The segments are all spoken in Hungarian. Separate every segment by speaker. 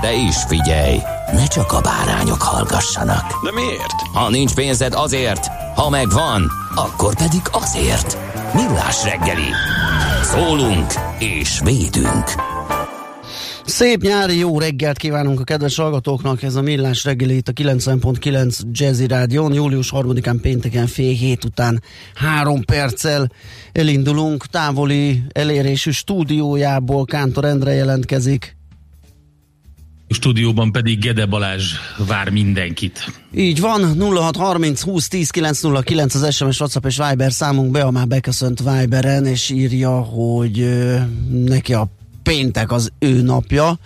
Speaker 1: De is figyelj, ne csak a bárányok hallgassanak.
Speaker 2: De miért?
Speaker 1: Ha nincs pénzed azért, ha megvan, akkor pedig azért. Millás reggeli. Szólunk és védünk.
Speaker 3: Szép nyári jó reggelt kívánunk a kedves hallgatóknak, ez a Millás reggeli itt a 90.9 Jazzy Rádion, július 3-án pénteken fél hét után három perccel elindulunk, távoli elérésű stúdiójából Kántor Endre jelentkezik.
Speaker 4: Stúdióban pedig Gede Balázs vár mindenkit.
Speaker 3: Így van, 0630 20 10 909 az SMS, WhatsApp és Viber számunk be, a már beköszönt Viberen, és írja, hogy neki a péntek az ő napja,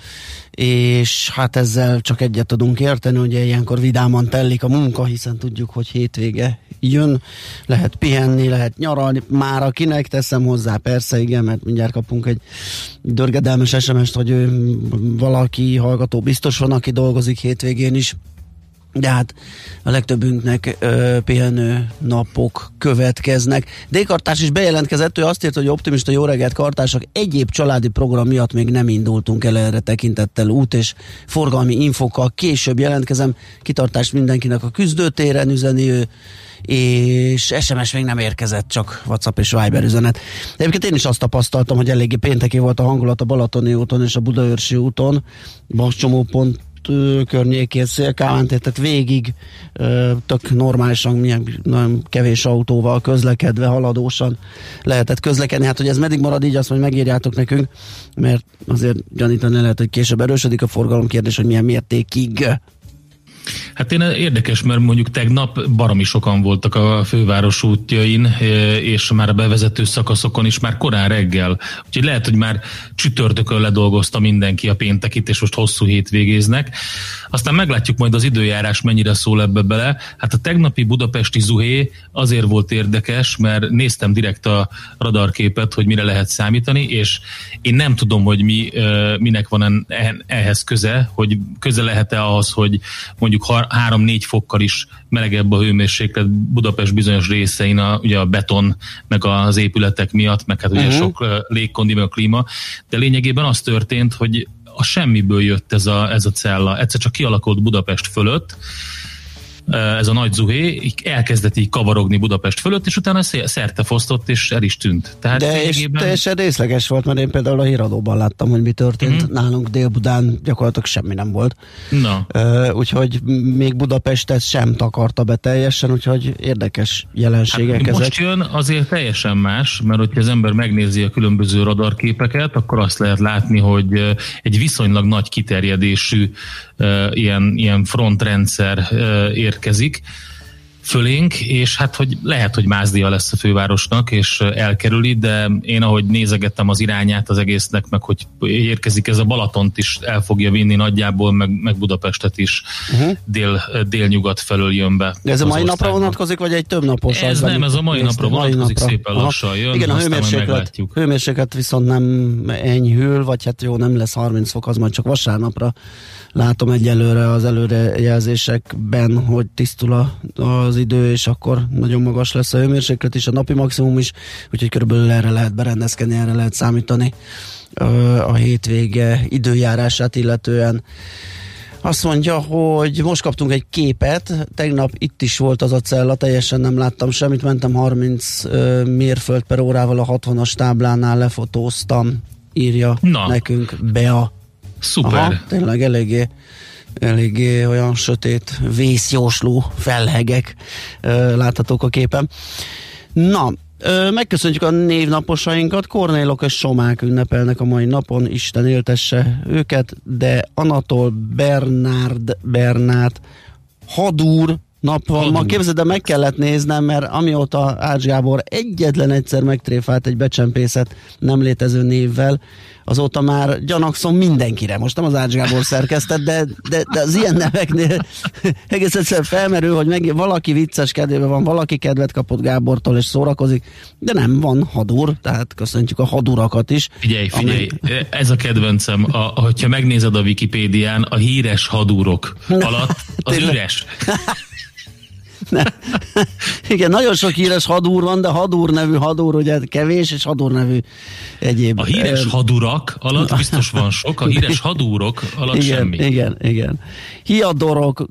Speaker 3: és hát ezzel csak egyet tudunk érteni, ugye ilyenkor vidáman tellik a munka, hiszen tudjuk, hogy hétvége jön, lehet pihenni, lehet nyaralni, már akinek teszem hozzá, persze igen, mert mindjárt kapunk egy dörgedelmes SMS-t, hogy ő, valaki hallgató biztos van, aki dolgozik hétvégén is, de hát a legtöbbünknek ö, pihenő napok következnek. D-kartás is bejelentkezett, ő azt írt, hogy optimista jó reggelt kartások, egyéb családi program miatt még nem indultunk el erre tekintettel út és forgalmi infokkal. Később jelentkezem, kitartást mindenkinek a küzdőtéren üzeni ő, és SMS még nem érkezett, csak WhatsApp és Viber üzenet. Egyébként én is azt tapasztaltam, hogy eléggé pénteki volt a hangulat a Balatoni úton és a Budaörsi úton, Bas csomópont ö, környékén Szélkálán, tehát végig tök normálisan, milyen nagyon kevés autóval közlekedve, haladósan lehetett közlekedni. Hát, hogy ez meddig marad így, azt majd megírjátok nekünk, mert azért gyanítani lehet, hogy később erősödik a forgalom kérdés, hogy milyen mértékig.
Speaker 4: Hát én érdekes, mert mondjuk tegnap baromi sokan voltak a főváros útjain, és már a bevezető szakaszokon is már korán reggel. Úgyhogy lehet, hogy már csütörtökön ledolgozta mindenki a péntekit, és most hosszú hétvégéznek. Aztán meglátjuk majd az időjárás mennyire szól ebbe bele. Hát a tegnapi budapesti zuhé azért volt érdekes, mert néztem direkt a radarképet, hogy mire lehet számítani, és én nem tudom, hogy mi, minek van ehhez köze, hogy köze lehet-e ahhoz, hogy mondjuk 3-4 fokkal is melegebb a hőmérséklet Budapest bizonyos részein, a, ugye a beton, meg az épületek miatt, meg hát ugye uh-huh. sok légkondi, meg a klíma, de lényegében az történt, hogy a semmiből jött ez a, ez a cella. Egyszer csak kialakult Budapest fölött, ez a nagy zuhé elkezdett így kavarogni Budapest fölött, és utána szerte fosztott, és el is tűnt.
Speaker 3: Tehát De és teljesen részleges volt, mert én például a híradóban láttam, hogy mi történt. Mm-hmm. Nálunk Dél-Budán gyakorlatilag semmi nem volt.
Speaker 4: Na.
Speaker 3: Uh, úgyhogy még Budapestet sem takarta be teljesen, úgyhogy érdekes jelenségek hát, ezek.
Speaker 4: Most jön azért teljesen más, mert hogyha az ember megnézi a különböző radarképeket, akkor azt lehet látni, hogy egy viszonylag nagy kiterjedésű ilyen, ilyen frontrendszer érkezik fölénk, és hát hogy lehet, hogy mázdia lesz a fővárosnak, és elkerüli, de én ahogy nézegettem az irányát az egésznek, meg hogy érkezik ez a Balatont is el fogja vinni nagyjából, meg, meg Budapestet is uh-huh. dél, délnyugat felől jön be.
Speaker 3: De ez a mai országban. napra vonatkozik, vagy egy több napos?
Speaker 4: Ez nem, ez a mai napra vonatkozik, napra. szépen lassan jön.
Speaker 3: Igen, a hőmérséklet, hőmérséklet viszont nem enyhül, vagy hát jó, nem lesz 30 fok, az majd csak vasárnapra látom egyelőre az előrejelzésekben, hogy tisztul a, az idő, és akkor nagyon magas lesz a hőmérséklet is, a napi maximum is, úgyhogy körülbelül erre lehet berendezkedni, erre lehet számítani a hétvége időjárását illetően. Azt mondja, hogy most kaptunk egy képet, tegnap itt is volt az a cella, teljesen nem láttam semmit, mentem 30 mérföld per órával a 60-as táblánál, lefotóztam, írja Na. nekünk Bea
Speaker 4: Szuper. Aha,
Speaker 3: tényleg eléggé eléggé olyan sötét, vészjósló felhegek láthatók a képen. Na, Megköszönjük a névnaposainkat, Kornélok és Somák ünnepelnek a mai napon, Isten éltesse őket, de Anatol, Bernard, Bernát, Hadúr, nap van. Ma képzeld, de meg kellett néznem, mert amióta Ács Gábor egyetlen egyszer megtréfált egy becsempészet nem létező névvel, azóta már gyanakszom mindenkire. Most nem az Ács Gábor szerkesztett, de, de, de az ilyen neveknél egész egyszer felmerül, hogy meg valaki vicces kedvében van, valaki kedvet kapott Gábortól és szórakozik, de nem van hadúr, tehát köszöntjük a hadurakat is.
Speaker 4: Figyelj, figyelj, amely... ez a kedvencem, a, hogyha megnézed a Wikipédián, a híres hadúrok alatt az üres.
Speaker 3: Igen, nagyon sok híres hadúr van, de hadúr nevű hadúr ugye kevés, és hadúr nevű egyéb.
Speaker 4: A híres hadurak alatt biztos van sok, a híres hadúrok alatt
Speaker 3: igen,
Speaker 4: semmi.
Speaker 3: Igen, igen. Hiadorok,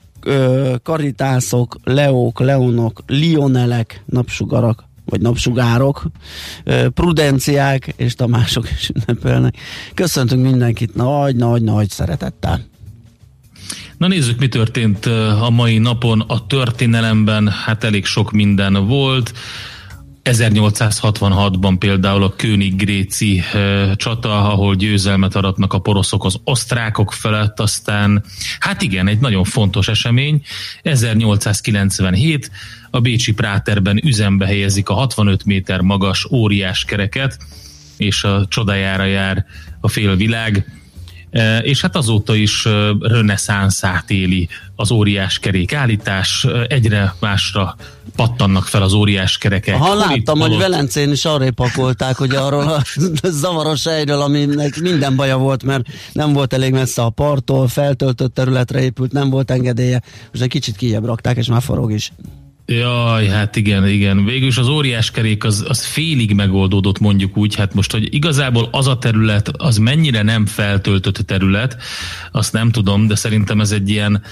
Speaker 3: karitászok, leók, leonok, lionelek, napsugarak, vagy napsugárok, prudenciák és Tamások is ünnepelnek. Köszöntünk mindenkit nagy-nagy-nagy szeretettel.
Speaker 4: Na nézzük, mi történt a mai napon a történelemben. Hát elég sok minden volt. 1866-ban például a König-Gréci csata, ahol győzelmet aratnak a poroszok az osztrákok felett, aztán hát igen, egy nagyon fontos esemény. 1897 a Bécsi Práterben üzembe helyezik a 65 méter magas óriás kereket, és a csodájára jár a félvilág E, és hát azóta is e, reneszánszát éli az óriás kerékállítás, e, egyre másra pattannak fel az óriás kerekek.
Speaker 3: Ha láttam, hogy Velencén is arra pakolták, hogy arról a zavaros helyről, aminek minden baja volt, mert nem volt elég messze a parttól, feltöltött területre épült, nem volt engedélye, most egy kicsit kijebb rakták, és már forog is.
Speaker 4: Jaj, hát igen, igen. Végülis az óriás kerék az, az félig megoldódott mondjuk úgy, hát most, hogy igazából az a terület, az mennyire nem feltöltött terület, azt nem tudom, de szerintem ez egy ilyen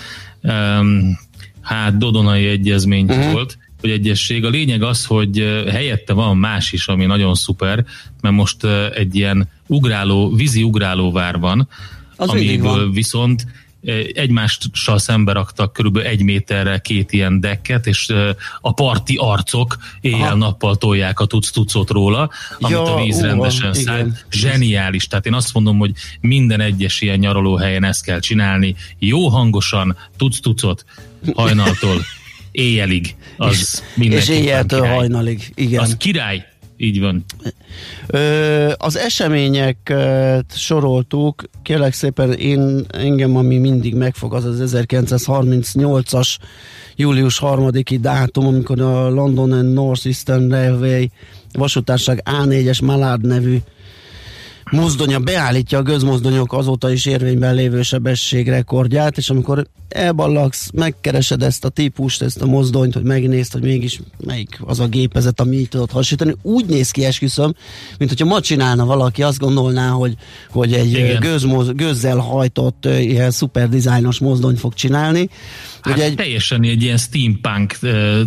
Speaker 4: um, hát dodonai egyezmény uh-huh. volt, hogy egyesség. A lényeg az, hogy helyette van más is, ami nagyon szuper, mert most egy ilyen ugráló, vízi ugrálóvár van, az amiből viszont egymással szembe raktak körülbelül egy méterre két ilyen dekket, és a parti arcok éjjel-nappal tolják a tuc-tucot róla, amit ja, a víz rendesen száll. Zseniális. Tehát én azt mondom, hogy minden egyes ilyen nyaralóhelyen ezt kell csinálni. Jó hangosan, tuc-tucot hajnaltól éjjelig. Az
Speaker 3: és, és éjjeltől hajnalig. Igen.
Speaker 4: Az király. Így van.
Speaker 3: Ö, az eseményeket soroltuk, kérlek szépen én, engem, ami mindig megfog, az az 1938-as július 3-i dátum, amikor a London and North Eastern Railway vasútárság A4-es Malard nevű mozdonya beállítja a gőzmozdonyok azóta is érvényben lévő sebességrekordját, és amikor elballagsz, megkeresed ezt a típust, ezt a mozdonyt, hogy megnézd, hogy mégis melyik az a gépezet, ami így tudod hasonlítani, úgy néz ki, esküszöm, mint hogyha ma csinálna valaki, azt gondolná, hogy, hogy egy gőzmoz, gőzzel hajtott, ilyen szuper dizájnos mozdonyt fog csinálni.
Speaker 4: Hát egy, teljesen egy ilyen steampunk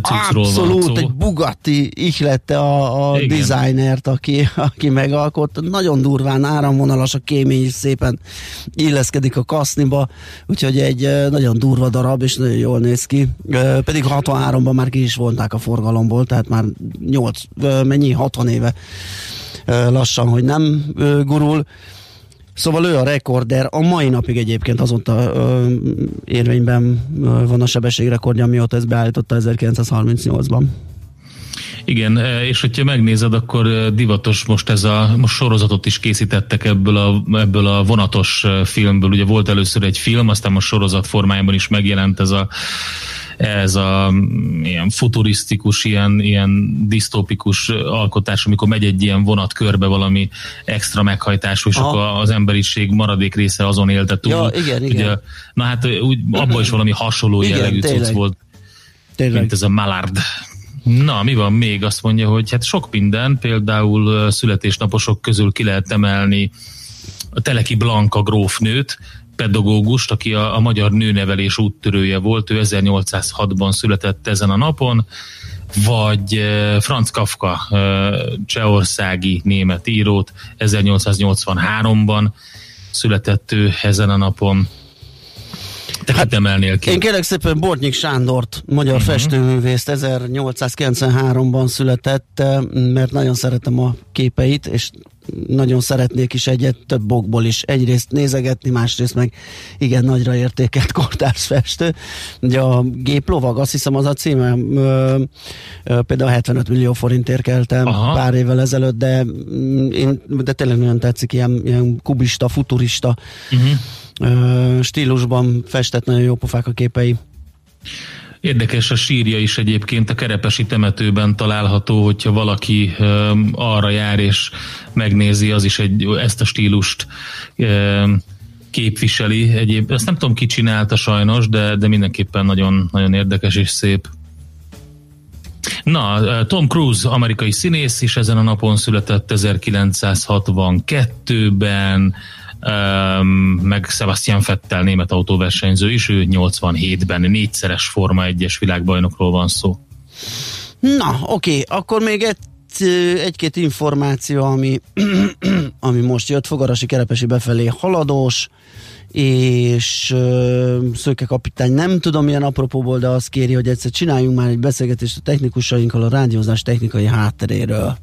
Speaker 4: cuccról
Speaker 3: Abszolút, van szó. egy Bugatti ihlette a, a designert, aki, aki megalkotta. Nagyon durván áramvonalas a kémény is szépen illeszkedik a kaszniba, úgyhogy egy nagyon durva darab, és nagyon jól néz ki. Pedig 63-ban már ki is vonták a forgalomból, tehát már 8, mennyi, 60 éve lassan, hogy nem gurul. Szóval ő a rekorder, a mai napig egyébként azóta ö, érvényben van a sebességrekordja, mióta ezt beállította 1938-ban.
Speaker 4: Igen, és hogyha megnézed, akkor divatos most ez a, most sorozatot is készítettek ebből a, ebből a vonatos filmből. Ugye volt először egy film, aztán most sorozat formájában is megjelent ez a ez a ilyen futurisztikus, ilyen, ilyen disztópikus alkotás, amikor megy egy ilyen vonat körbe valami extra meghajtás, és akkor az emberiség maradék része azon élte túl.
Speaker 3: Ja, igen, Ugye, igen.
Speaker 4: Na hát úgy, abban is valami hasonló igen, jellegű cucc volt, tényleg. mint ez a Malard. Na, mi van még? Azt mondja, hogy hát sok minden, például születésnaposok közül ki lehet emelni a Teleki Blanka grófnőt, pedagógust, aki a, a magyar nőnevelés úttörője volt, ő 1806-ban született ezen a napon, vagy Franz Kafka, csehországi német írót, 1883-ban született ő ezen a napon. Te hát, emelnél ki?
Speaker 3: Én kérlek szépen Bortnyik Sándort, magyar uh-huh. festőművészt, 1893-ban született, mert nagyon szeretem a képeit, és nagyon szeretnék is egyet több okból is. Egyrészt nézegetni, másrészt meg igen nagyra értékelt kortárs festő. Ugye a géplovag, azt hiszem az a címe, ö, ö, például 75 millió forintért keltem Aha. pár évvel ezelőtt, de, mm, én, de tényleg nagyon tetszik, ilyen, ilyen kubista, futurista uh-huh. ö, stílusban festett, nagyon jó pofák a képei.
Speaker 4: Érdekes a sírja is egyébként a Kerepesi temetőben található, hogyha valaki arra jár és megnézi, az is egy, ezt a stílust képviseli. Egyéb, ezt nem tudom ki csinálta sajnos, de, de mindenképpen nagyon, nagyon érdekes és szép. Na, Tom Cruise, amerikai színész, is ezen a napon született 1962-ben, meg Sebastian Fettel, német autóversenyző is, ő 87-ben négyszeres Forma 1-es világbajnokról van szó.
Speaker 3: Na, oké, akkor még egy egy-két információ, ami, ami most jött, Fogarasi Kerepesi befelé haladós, és Szőke kapitány nem tudom milyen apropóból, de azt kéri, hogy egyszer csináljunk már egy beszélgetést a technikusainkkal a rádiózás technikai hátteréről.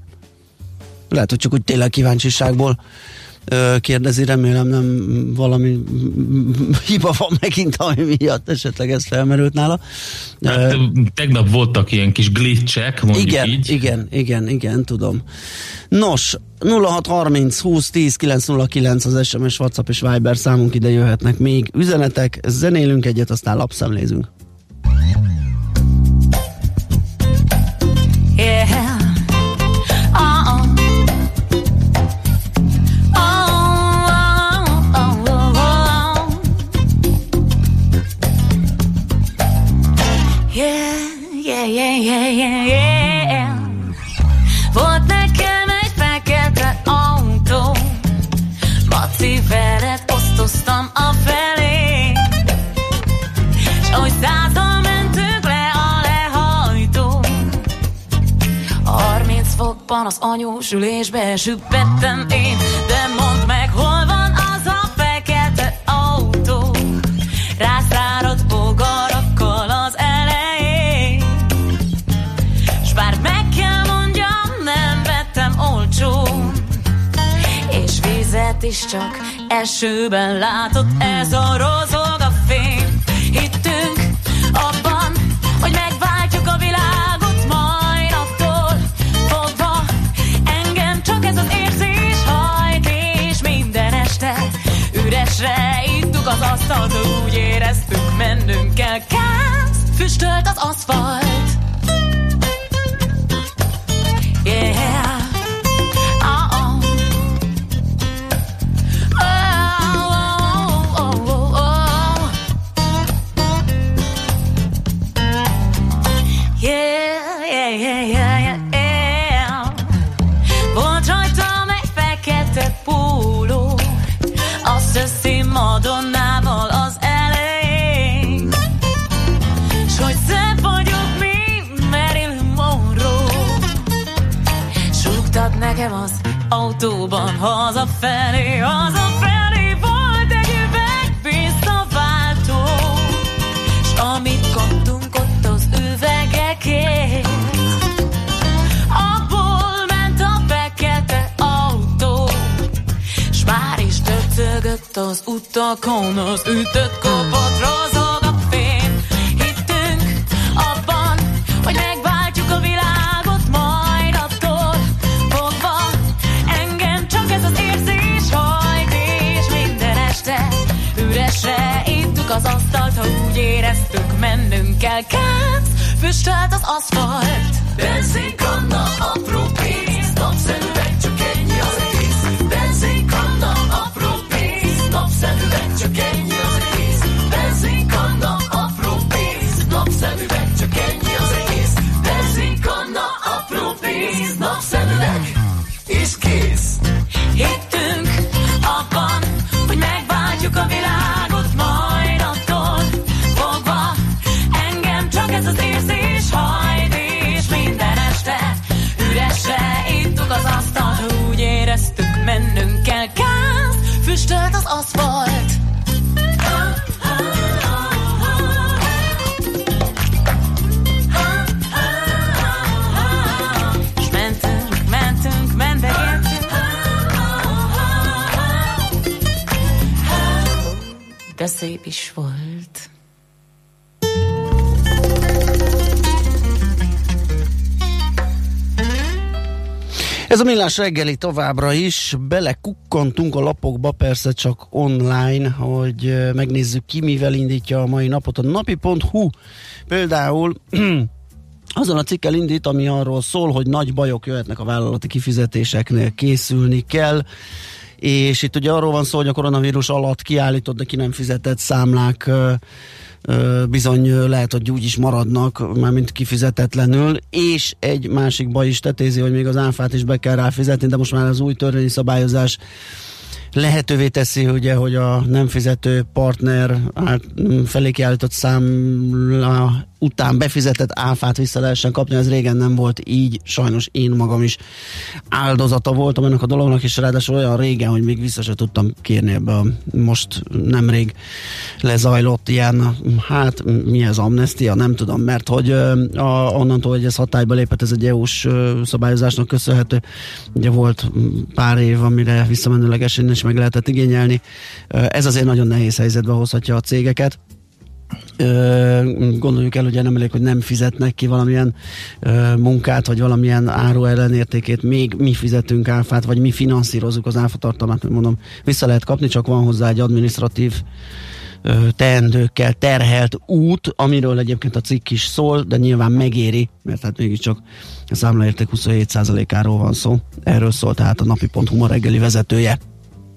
Speaker 3: Lehet, hogy csak úgy tényleg kíváncsiságból kérdezi, remélem nem valami hiba van megint, ami miatt esetleg ez felmerült nála.
Speaker 4: Hát, tegnap voltak ilyen kis glitchek, mondjuk
Speaker 3: igen,
Speaker 4: így.
Speaker 3: Igen, igen, igen, tudom. Nos, 0630 20 10 909 az SMS, WhatsApp és Viber számunk ide jöhetnek még üzenetek, zenélünk egyet, aztán lapszemlézünk.
Speaker 2: Napban az anyósülésbe süppettem én, de mondd meg, hol van az a fekete autó? Rászáradt bogarakkal az elején. S bár meg kell mondjam, nem vettem olcsón. És vizet is csak esőben látott ez a rozog asztalt, úgy éreztük, mennünk kell. Kász, füstölt az aszfalt. Az utakon füstölt az aszfalt. De szép is volt.
Speaker 3: Ez a millás reggeli továbbra is, belekukkantunk a lapokba, persze csak online, hogy megnézzük ki, mivel indítja a mai napot. A napi.hu például azon a cikkel indít, ami arról szól, hogy nagy bajok jöhetnek a vállalati kifizetéseknél, készülni kell, és itt ugye arról van szó, hogy a koronavírus alatt kiállított, ki nem fizetett számlák bizony lehet, hogy úgy is maradnak, mármint kifizetetlenül, és egy másik baj is tetézi, hogy még az áfát is be kell rá fizetni, de most már az új törvényi szabályozás lehetővé teszi, ugye, hogy a nem fizető partner felé kiállított számla után befizetett áfát vissza lehessen kapni, ez régen nem volt így, sajnos én magam is áldozata voltam ennek a dolognak, és ráadásul olyan régen, hogy még vissza se tudtam kérni ebbe a most nemrég lezajlott ilyen, hát mi ez amnestia, nem tudom, mert hogy a, onnantól, hogy ez hatályba lépett, ez egy EU-s szabályozásnak köszönhető, ugye volt pár év, amire visszamenőlegesen is meg lehetett igényelni, ez azért nagyon nehéz helyzetbe hozhatja a cégeket, gondoljuk el, ugye nem elég, hogy nem fizetnek ki valamilyen munkát, vagy valamilyen áru ellenértékét, még mi fizetünk áfát, vagy mi finanszírozzuk az áfa tartalmát, mondom, vissza lehet kapni, csak van hozzá egy administratív teendőkkel terhelt út, amiről egyébként a cikk is szól, de nyilván megéri, mert hát mégiscsak a számlaérték 27%-áról van szó. Erről szól tehát a napi.hu ma reggeli vezetője.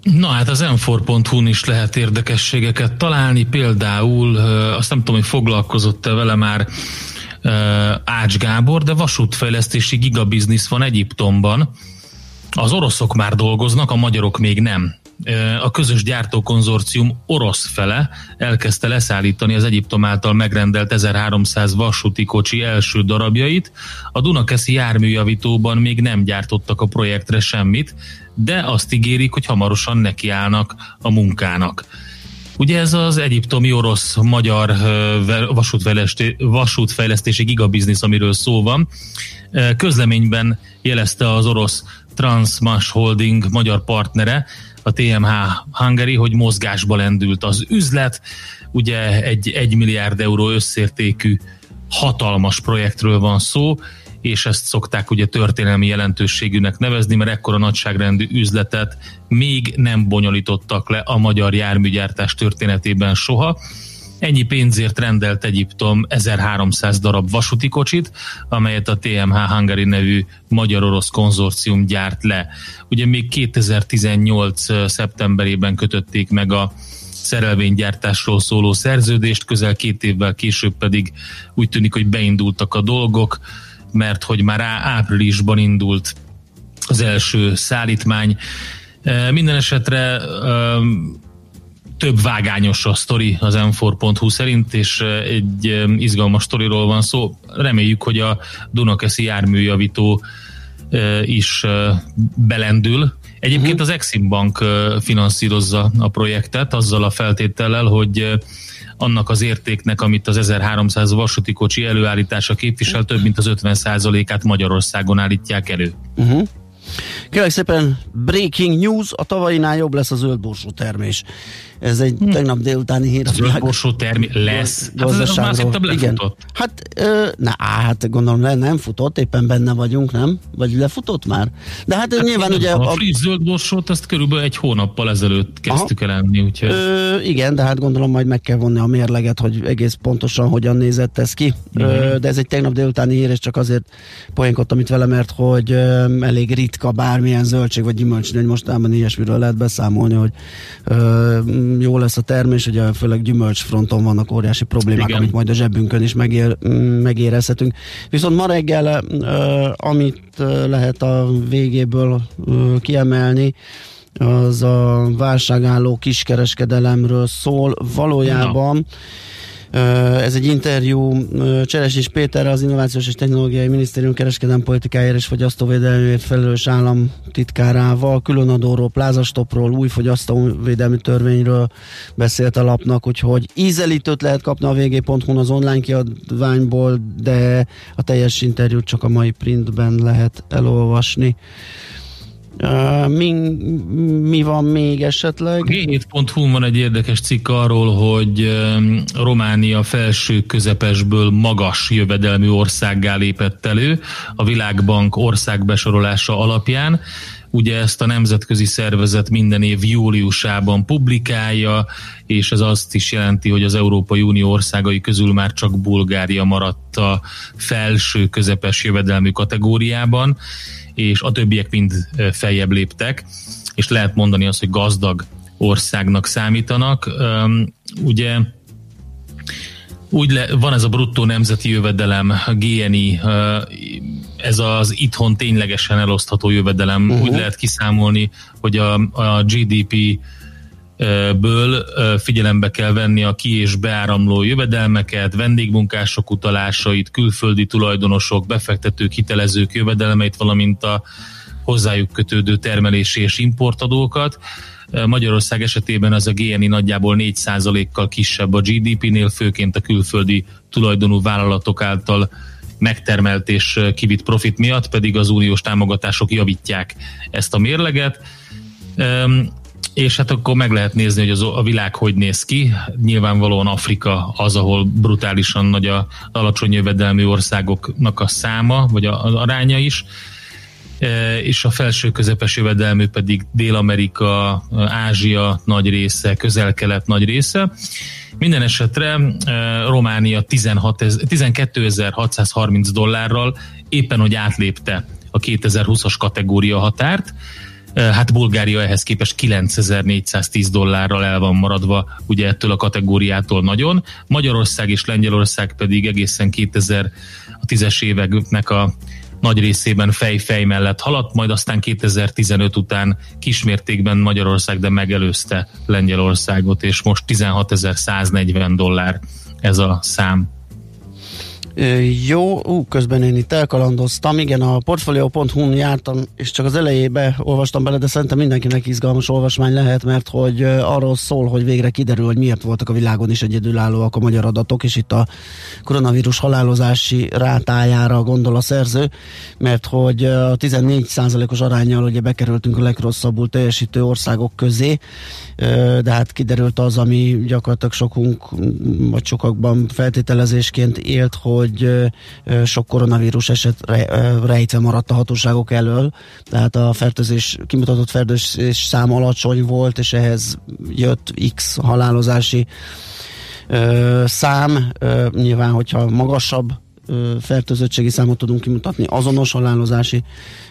Speaker 4: Na hát az m4.hu-n is lehet érdekességeket találni, például azt nem tudom, hogy foglalkozott-e vele már Ács Gábor, de vasútfejlesztési gigabiznisz van Egyiptomban. Az oroszok már dolgoznak, a magyarok még nem. A közös gyártókonzorcium orosz fele elkezdte leszállítani az Egyiptom által megrendelt 1300 vasúti kocsi első darabjait. A Dunakeszi járműjavítóban még nem gyártottak a projektre semmit, de azt ígérik, hogy hamarosan nekiállnak a munkának. Ugye ez az egyiptomi orosz-magyar vasútfejlesztési gigabiznisz, amiről szó van. Közleményben jelezte az orosz Transmash Holding magyar partnere, a TMH Hungary, hogy mozgásba lendült az üzlet. Ugye egy 1 milliárd euró összértékű hatalmas projektről van szó, és ezt szokták ugye történelmi jelentőségűnek nevezni, mert ekkora nagyságrendű üzletet még nem bonyolítottak le a magyar járműgyártás történetében soha. Ennyi pénzért rendelt Egyiptom 1300 darab vasúti kocsit, amelyet a TMH Hungary nevű magyar-orosz konzorcium gyárt le. Ugye még 2018 szeptemberében kötötték meg a szerelvénygyártásról szóló szerződést, közel két évvel később pedig úgy tűnik, hogy beindultak a dolgok, mert hogy már áprilisban indult az első szállítmány. Minden esetre több vágányos a sztori az m4.hu szerint, és egy izgalmas sztoriról van szó. Reméljük, hogy a Dunakeszi járműjavító is belendül. Egyébként az Exim Bank finanszírozza a projektet azzal a feltétellel, hogy annak az értéknek, amit az 1300 vasúti kocsi előállítása képvisel, több mint az 50%-át Magyarországon állítják elő.
Speaker 3: Uh-huh. Kérlek szépen, breaking news, a tavainál jobb lesz a zöld termés. Ez egy hm. tegnap délutáni hír. a
Speaker 4: Zöld
Speaker 3: világ-
Speaker 4: borsó termi lesz. Hát ez az már
Speaker 3: Igen.
Speaker 4: lefutott.
Speaker 3: Hát, ö, na, á, hát gondolom le, nem futott, éppen benne vagyunk, nem? Vagy lefutott már? De hát, hát nyilván
Speaker 4: Nem
Speaker 3: ugye... A,
Speaker 4: a friss zöld borsót azt körülbelül egy hónappal ezelőtt kezdtük el enni, úgyhogy
Speaker 3: Ö, igen, de hát gondolom majd meg kell vonni a mérleget, hogy egész pontosan hogyan nézett ez ki. Ö, de ez egy tegnap délutáni hír, és csak azért poénkodtam itt vele, mert hogy ö, elég ritka bármilyen zöldség vagy gyümölcs, hogy mostában ilyesmiről lehet beszámolni, hogy ö, jó lesz a termés, ugye főleg gyümölcs fronton vannak óriási problémák,
Speaker 4: Igen.
Speaker 3: amit majd a zsebünkön is megér, mm, megérezhetünk. Viszont ma reggel, amit lehet a végéből kiemelni, az a válságálló kiskereskedelemről szól. Valójában ö, ez egy interjú Cseres és Péterre, az Innovációs és Technológiai Minisztérium kereskedelmi politikájáért és fogyasztóvédelmért felelős államtitkárával, különadóról, plázastopról, új fogyasztóvédelmi törvényről beszélt a lapnak, úgyhogy ízelítőt lehet kapni a vg.hu az online kiadványból, de a teljes interjút csak a mai printben lehet elolvasni. Uh, mi, mi van még esetleg?
Speaker 4: G7.hu van egy érdekes cikk arról, hogy Románia felső közepesből magas jövedelmű országgá lépett elő a Világbank országbesorolása alapján. Ugye ezt a nemzetközi szervezet minden év júliusában publikálja, és ez azt is jelenti, hogy az Európai Unió országai közül már csak Bulgária maradt a felső közepes jövedelmű kategóriában, és a többiek mind feljebb léptek, és lehet mondani azt, hogy gazdag országnak számítanak. Ugye úgy le, van ez a bruttó nemzeti jövedelem, a GNI, ez az itthon ténylegesen elosztható jövedelem. Uh-huh. Úgy lehet kiszámolni, hogy a, a GDP ből figyelembe kell venni a ki- és beáramló jövedelmeket, vendégmunkások utalásait, külföldi tulajdonosok, befektetők, hitelezők jövedelmeit, valamint a hozzájuk kötődő termelési és importadókat. Magyarország esetében az a GNI nagyjából 4%-kal kisebb a GDP-nél, főként a külföldi tulajdonú vállalatok által megtermelt és kivitt profit miatt, pedig az uniós támogatások javítják ezt a mérleget és hát akkor meg lehet nézni, hogy az, a világ hogy néz ki. Nyilvánvalóan Afrika az, ahol brutálisan nagy a alacsony jövedelmű országoknak a száma, vagy az aránya is e, és a felső közepes jövedelmű pedig Dél-Amerika, Ázsia nagy része, közel-kelet nagy része. Minden esetre e, Románia 16, 12.630 dollárral éppen, hogy átlépte a 2020-as kategória határt, Hát Bulgária ehhez képest 9410 dollárral el van maradva ugye ettől a kategóriától nagyon. Magyarország és Lengyelország pedig egészen 2010-es éveknek a nagy részében fej-fej mellett haladt, majd aztán 2015 után kismértékben Magyarország, de megelőzte Lengyelországot, és most 16.140 dollár ez a szám.
Speaker 3: Jó, ú, közben én itt elkalandoztam, igen, a portfolio.hu-n jártam, és csak az elejébe olvastam bele, de szerintem mindenkinek izgalmas olvasmány lehet, mert hogy arról szól, hogy végre kiderül, hogy miért voltak a világon is egyedülállóak a magyar adatok, és itt a koronavírus halálozási rátájára gondol a szerző, mert hogy a 14%-os arányjal ugye bekerültünk a legrosszabbul teljesítő országok közé, de hát kiderült az, ami gyakorlatilag sokunk, vagy sokakban feltételezésként élt, hogy hogy sok koronavírus eset rejtve maradt a hatóságok elől, tehát a fertőzés, kimutatott fertőzés szám alacsony volt, és ehhez jött X halálozási szám. Nyilván, hogyha magasabb fertőzöttségi számot tudunk kimutatni azonos halálozási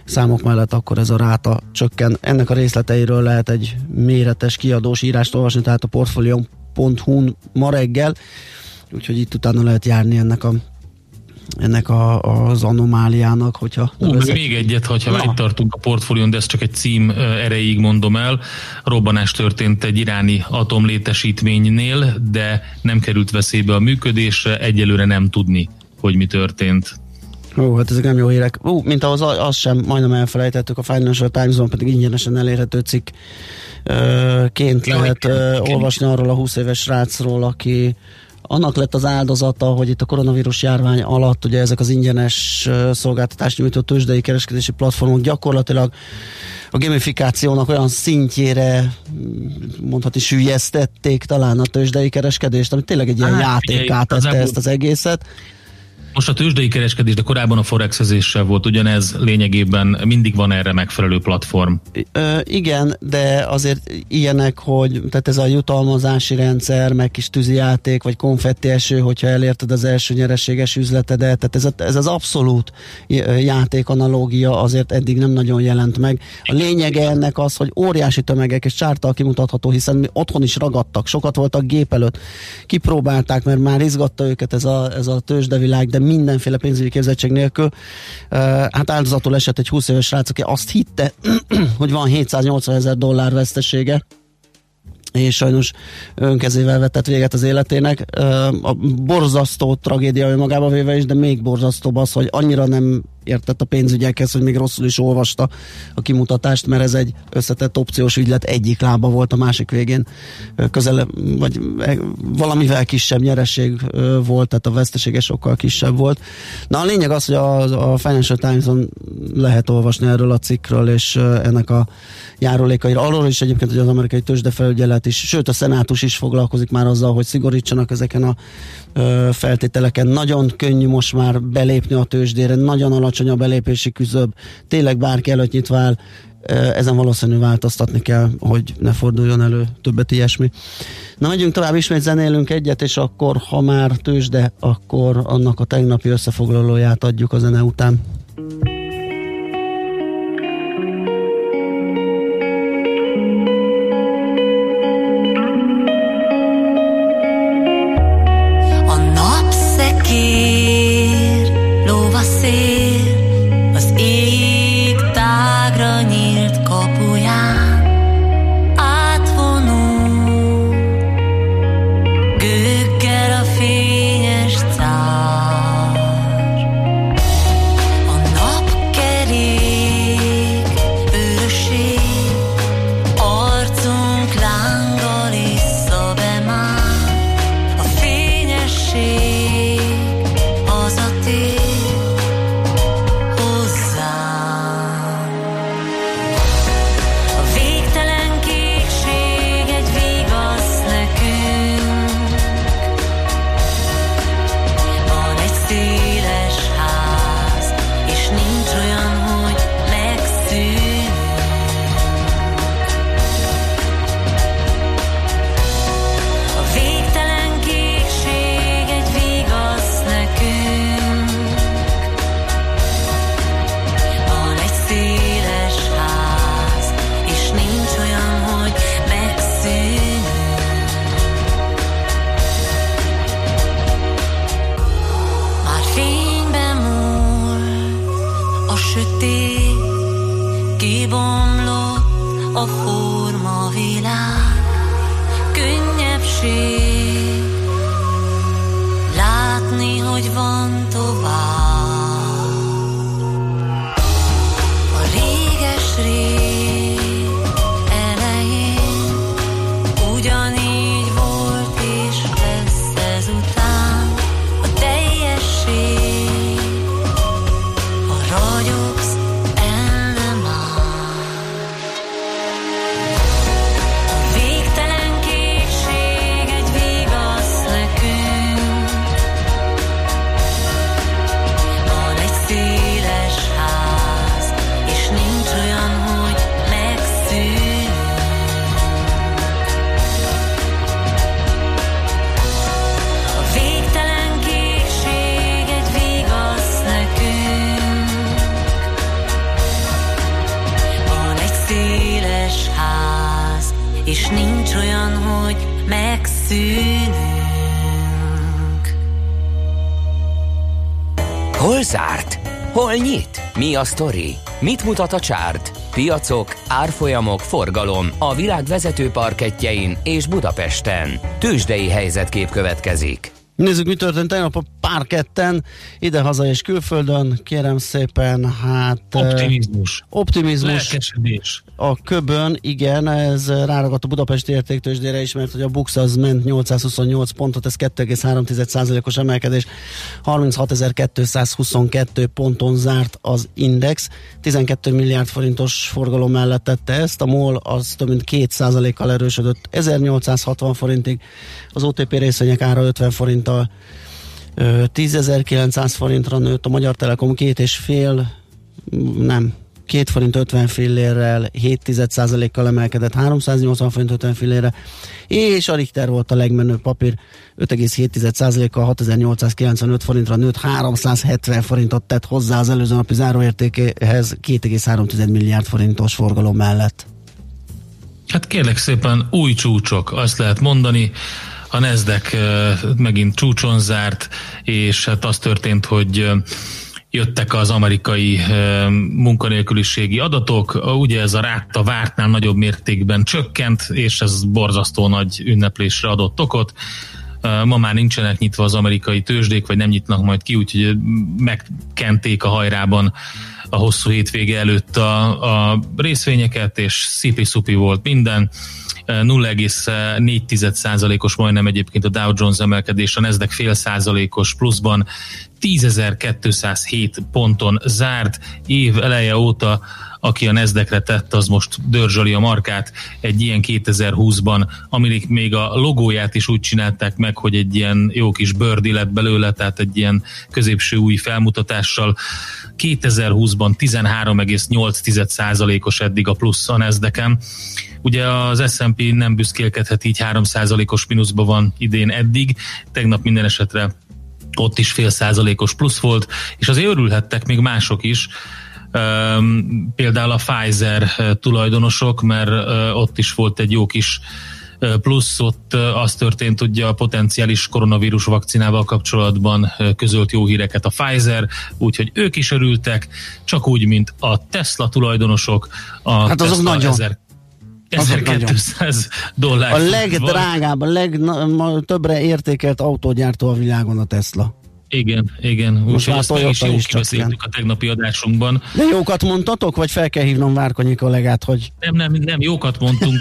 Speaker 3: számok mellett, akkor ez a ráta csökken. Ennek a részleteiről lehet egy méretes kiadós írást olvasni, tehát a portfolio.hu ma reggel, úgyhogy itt utána lehet járni ennek a ennek a, az anomáliának, hogyha...
Speaker 4: Ú, még egyet, ha már itt tartunk a portfólión, de ez csak egy cím erejéig mondom el. Robbanás történt egy iráni atomlétesítménynél, de nem került veszélybe a működésre, egyelőre nem tudni, hogy mi történt.
Speaker 3: Ó, hát ezek nem jó hírek. Ó, mint ahhoz az sem, majdnem elfelejtettük, a Financial Times-on pedig ingyenesen elérhető cikk ként lehet olvasni arról a 20 éves srácról, aki annak lett az áldozata, hogy itt a koronavírus járvány alatt ugye ezek az ingyenes szolgáltatást nyújtó tőzsdei kereskedési platformok gyakorlatilag a gamifikációnak olyan szintjére mondhatni sűjesztették talán a tőzsdei kereskedést, ami tényleg egy ilyen hát, játékát tette ezt az egészet.
Speaker 4: Most a tőzsdei kereskedés, de korábban a forexezéssel volt ugyanez, lényegében mindig van erre megfelelő platform.
Speaker 3: Ö, igen, de azért ilyenek, hogy tehát ez a jutalmazási rendszer, meg kis tűzijáték, vagy konfetti eső, hogyha elérted az első nyereséges üzletedet, tehát ez, a, ez az abszolút játék analógia azért eddig nem nagyon jelent meg. A lényege ennek az, hogy óriási tömegek és csártal kimutatható, hiszen mi otthon is ragadtak, sokat voltak gép előtt, kipróbálták, mert már izgatta őket ez a, ez a tőzsdevilág, de mindenféle pénzügyi képzettség nélkül. Hát áldozatul esett egy 20 éves srác, aki azt hitte, hogy van 780 ezer dollár vesztesége, és sajnos önkezével vetett véget az életének. A borzasztó tragédia önmagába véve is, de még borzasztóbb az, hogy annyira nem értett a pénzügyekhez, hogy még rosszul is olvasta a kimutatást, mert ez egy összetett opciós ügylet egyik lába volt a másik végén közel, vagy e, valamivel kisebb nyereség volt, tehát a vesztesége sokkal kisebb volt. Na a lényeg az, hogy a, a Financial Times-on lehet olvasni erről a cikkről, és ennek a járulékaira. Arról is egyébként, hogy az amerikai tőzsdefelügyelet is, sőt a szenátus is foglalkozik már azzal, hogy szigorítsanak ezeken a feltételeken. Nagyon könnyű most már belépni a tőzsdére, nagyon alacsony a belépési küzöb, tényleg bárki előtt nyitva áll, ezen valószínű változtatni kell, hogy ne forduljon elő többet ilyesmi. Na, megyünk tovább, ismét zenélünk egyet, és akkor, ha már tőzsde, akkor annak a tegnapi összefoglalóját adjuk a zene után.
Speaker 1: Sztori? Mit mutat a csárt? Piacok, árfolyamok, forgalom a világ vezető parketjein és Budapesten. Tősdei helyzetkép következik.
Speaker 3: Nézzük, mi történt tegnap a párketten, ide-haza és külföldön, kérem szépen, hát... eh,
Speaker 4: Optimizmus.
Speaker 3: Optimizmus.
Speaker 4: Lelkesedés.
Speaker 3: a köbön, igen, ez ráragadt a Budapesti értéktősdére is, mert hogy a Bux az ment 828 pontot, ez 2,3%-os emelkedés, 36.222 ponton zárt az index, 12 milliárd forintos forgalom mellett tette ezt, a MOL az több mint 2%-kal erősödött 1860 forintig, az OTP részvények ára 50 forinttal 10.900 forintra nőtt, a Magyar Telekom két és fél, nem, 2 forint 50 fillérrel, 7 kal emelkedett 380 forint 50 fillére, és a Richter volt a legmenőbb papír, 5,7%-kal 6895 forintra nőtt, 370 forintot tett hozzá az előző napi záróértékéhez 2,3 milliárd forintos forgalom mellett.
Speaker 4: Hát kérlek szépen új csúcsok, azt lehet mondani. A Nasdaq megint csúcson zárt, és hát az történt, hogy jöttek az amerikai munkanélküliségi adatok, ugye ez a ráta vártnál nagyobb mértékben csökkent, és ez borzasztó nagy ünneplésre adott okot. Ma már nincsenek nyitva az amerikai tőzsdék, vagy nem nyitnak majd ki, úgyhogy megkenték a hajrában a hosszú hétvége előtt a, a részvényeket, és szipi-szupi volt minden. 0,4%-os majdnem egyébként a Dow Jones emelkedés, a Nasdaq fél százalékos pluszban 10.207 ponton zárt, év eleje óta aki a Nezdekre tett, az most dörzsöli a markát egy ilyen 2020-ban, aminek még a logóját is úgy csinálták meg, hogy egy ilyen jó kis bőrdi lett belőle, tehát egy ilyen középső új felmutatással. 2020-ban 13,8%-os eddig a plusz a Nezdeken. Ugye az S&P nem büszkélkedhet így 3%-os mínuszban van idén eddig, tegnap minden esetre ott is fél százalékos plusz volt, és azért örülhettek még mások is, például a Pfizer tulajdonosok, mert ott is volt egy jó kis plusz ott az történt, hogy a potenciális koronavírus vakcinával kapcsolatban közölt jó híreket a Pfizer, úgyhogy ők is örültek, csak úgy, mint a Tesla tulajdonosok. A
Speaker 3: hát azok
Speaker 4: Tesla
Speaker 3: nagyon.
Speaker 4: 1000 1200 dollár.
Speaker 3: A legdrágább, a legtöbbre értékelt autógyártó a világon a Tesla.
Speaker 4: Igen, igen.
Speaker 3: Most már
Speaker 4: is
Speaker 3: Toyota is csak
Speaker 4: kibeszéltük a tegnapi adásunkban.
Speaker 3: De jókat mondtatok, vagy fel kell hívnom Várkonyi kollégát, hogy...
Speaker 4: Nem, nem, nem, jókat mondtunk,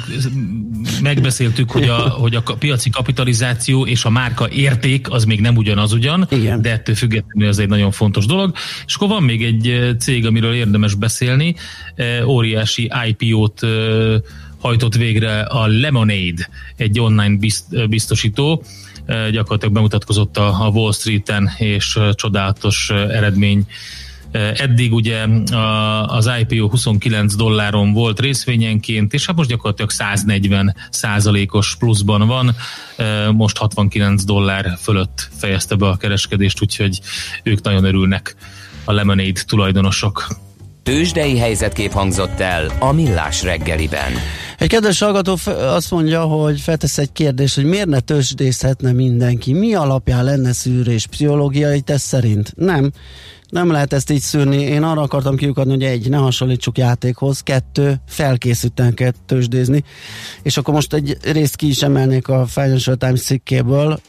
Speaker 4: megbeszéltük, hogy a, hogy a piaci kapitalizáció és a márka érték az még nem ugyanaz ugyan,
Speaker 3: Igen.
Speaker 4: de ettől függetlenül ez egy nagyon fontos dolog. És akkor van még egy eh, cég, amiről érdemes beszélni, eh, óriási IPO-t eh, hajtott végre a Lemonade, egy online bizt, biztosító, gyakorlatilag bemutatkozott a Wall Street-en, és csodálatos eredmény Eddig ugye az IPO 29 dolláron volt részvényenként, és hát most gyakorlatilag 140 százalékos pluszban van, most 69 dollár fölött fejezte be a kereskedést, úgyhogy ők nagyon örülnek a Lemonade tulajdonosok.
Speaker 1: Tőzsdei helyzetkép hangzott el a Millás reggeliben.
Speaker 3: Egy kedves hallgató azt mondja, hogy feltesz egy kérdést, hogy miért ne tőzsdészhetne mindenki? Mi alapján lenne szűrés? Pszichológiai teszt szerint? Nem. Nem lehet ezt így szűrni. Én arra akartam kiukadni, hogy egy, ne hasonlítsuk játékhoz, kettő, felkészülten kell tőzsdézni. És akkor most egy részt ki is emelnék a Financial Times cikkéből,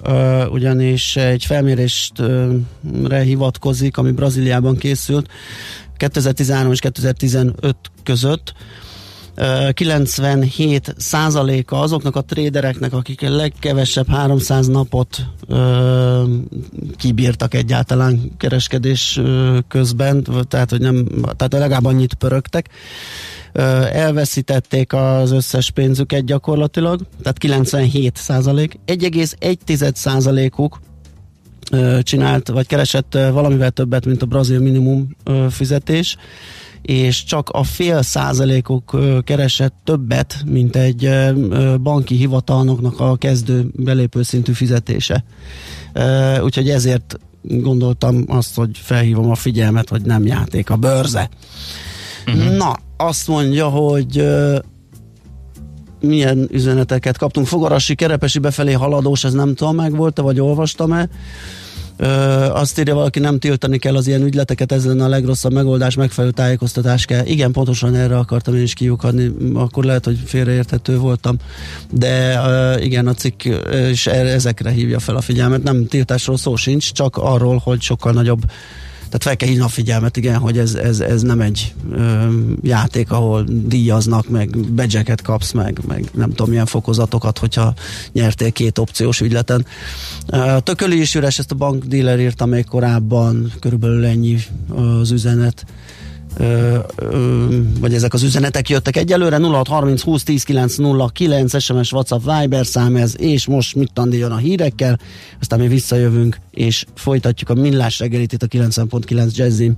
Speaker 3: ugyanis egy felméréstre hivatkozik, ami Brazíliában készült, 2013 és 2015 között. 97 százaléka azoknak a trédereknek, akik a legkevesebb 300 napot ö, kibírtak egyáltalán kereskedés ö, közben, tehát hogy nem, tehát legalább annyit pörögtek, ö, elveszítették az összes pénzüket gyakorlatilag, tehát 97 százalék, 1,1 százalékuk csinált, vagy keresett valamivel többet, mint a brazil minimum fizetés, és csak a fél százalékok keresett többet, mint egy banki hivatalnoknak a kezdő belépő szintű fizetése. Úgyhogy ezért gondoltam azt, hogy felhívom a figyelmet, hogy nem játék a bőrze. Uh-huh. Na, azt mondja, hogy milyen üzeneteket kaptunk. Fogarasi, Kerepesi befelé haladós, ez nem tudom, meg volt-e, vagy olvastam-e. Ö, azt írja valaki, nem tiltani kell az ilyen ügyleteket, ez lenne a legrosszabb megoldás, megfelelő tájékoztatás kell. Igen, pontosan erre akartam én is kiukadni, akkor lehet, hogy félreérthető voltam, de ö, igen, a cikk és ezekre hívja fel a figyelmet, nem tiltásról szó sincs, csak arról, hogy sokkal nagyobb tehát fel kell hívni a figyelmet, igen, hogy ez, ez, ez nem egy ö, játék, ahol díjaznak, meg bedzseket kapsz, meg, meg nem tudom milyen fokozatokat, hogyha nyertél két opciós ügyleten. A tököli is üres, ezt a bankdealer írta még korábban, körülbelül ennyi az üzenet. Vagy ezek az üzenetek jöttek egyelőre 0630 20 10 909 SMS, WhatsApp, Viber szám ez, és most mit jön a hírekkel, aztán mi visszajövünk, és folytatjuk a millás reggelit itt a 90.9 Jazzin.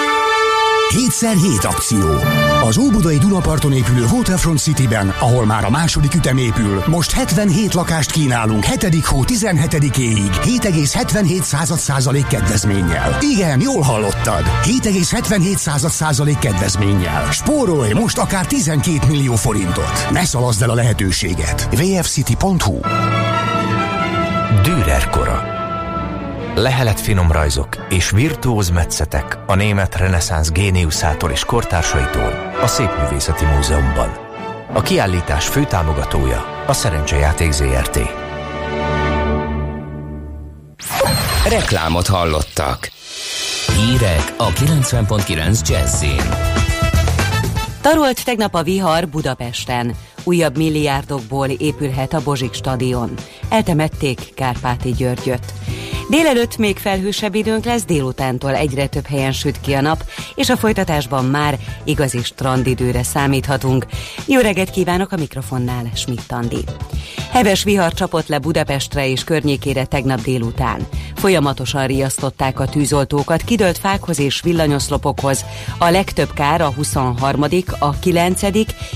Speaker 5: 7x7 akció. Az Óbudai Dunaparton épülő Waterfront Cityben, ahol már a második ütem épül, most 77 lakást kínálunk 7. hó 17-éig 7,77 század százalék kedvezménnyel. Igen, jól hallottad. 7,77 század százalék kedvezménnyel. Spórolj most akár 12 millió forintot. Ne szalaszd el a lehetőséget. vfcity.hu
Speaker 6: Dürer kora. Lehelet finom rajzok és virtuóz metszetek a német reneszánsz géniuszától és kortársaitól a Szépművészeti Múzeumban. A kiállítás főtámogatója a Szerencsejáték ZRT.
Speaker 1: Reklámot hallottak. Hírek a 90.9 Jazzin.
Speaker 7: Tarolt tegnap a vihar Budapesten. Újabb milliárdokból épülhet a Bozsik stadion. Eltemették Kárpáti Györgyöt. Délelőtt még felhősebb időnk lesz, délutántól egyre több helyen süt ki a nap, és a folytatásban már igazi strandidőre számíthatunk. Jó reggelt kívánok a mikrofonnál, Schmidt Andi. Heves vihar csapott le Budapestre és környékére tegnap délután. Folyamatosan riasztották a tűzoltókat kidőlt fákhoz és villanyoszlopokhoz. A legtöbb kár a 23., a 9.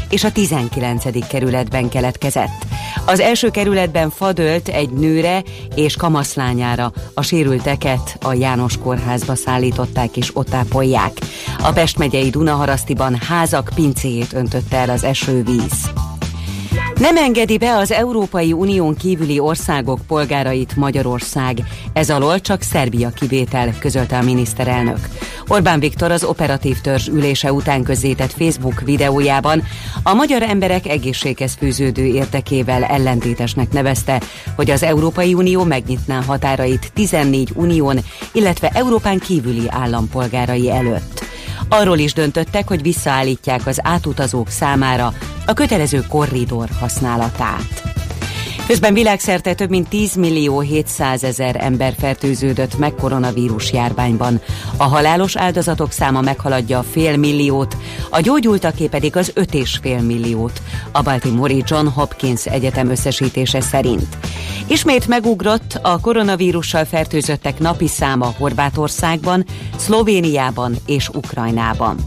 Speaker 7: és a 19. kerületben keletkezett. Az első kerületben fadölt egy nőre és kamaszlányára. A sérülteket a János kórházba szállították és ott ápolják. A Pest megyei Dunaharasztiban házak pincéjét öntötte el az esővíz. Nem engedi be az Európai Unión kívüli országok polgárait Magyarország. Ez alól csak Szerbia kivétel, közölte a miniszterelnök. Orbán Viktor az operatív törzs ülése után közzétett Facebook videójában a magyar emberek egészséghez fűződő érdekével ellentétesnek nevezte, hogy az Európai Unió megnyitná határait 14 unión, illetve Európán kívüli állampolgárai előtt. Arról is döntöttek, hogy visszaállítják az átutazók számára a kötelező korridor használatát. Közben világszerte több mint 10 millió 700 ezer ember fertőződött meg koronavírus járványban. A halálos áldozatok száma meghaladja a fél milliót, a gyógyultaké pedig az 5,5 milliót, a Baltimore John Hopkins Egyetem összesítése szerint. Ismét megugrott a koronavírussal fertőzöttek napi száma Horvátországban, Szlovéniában és Ukrajnában.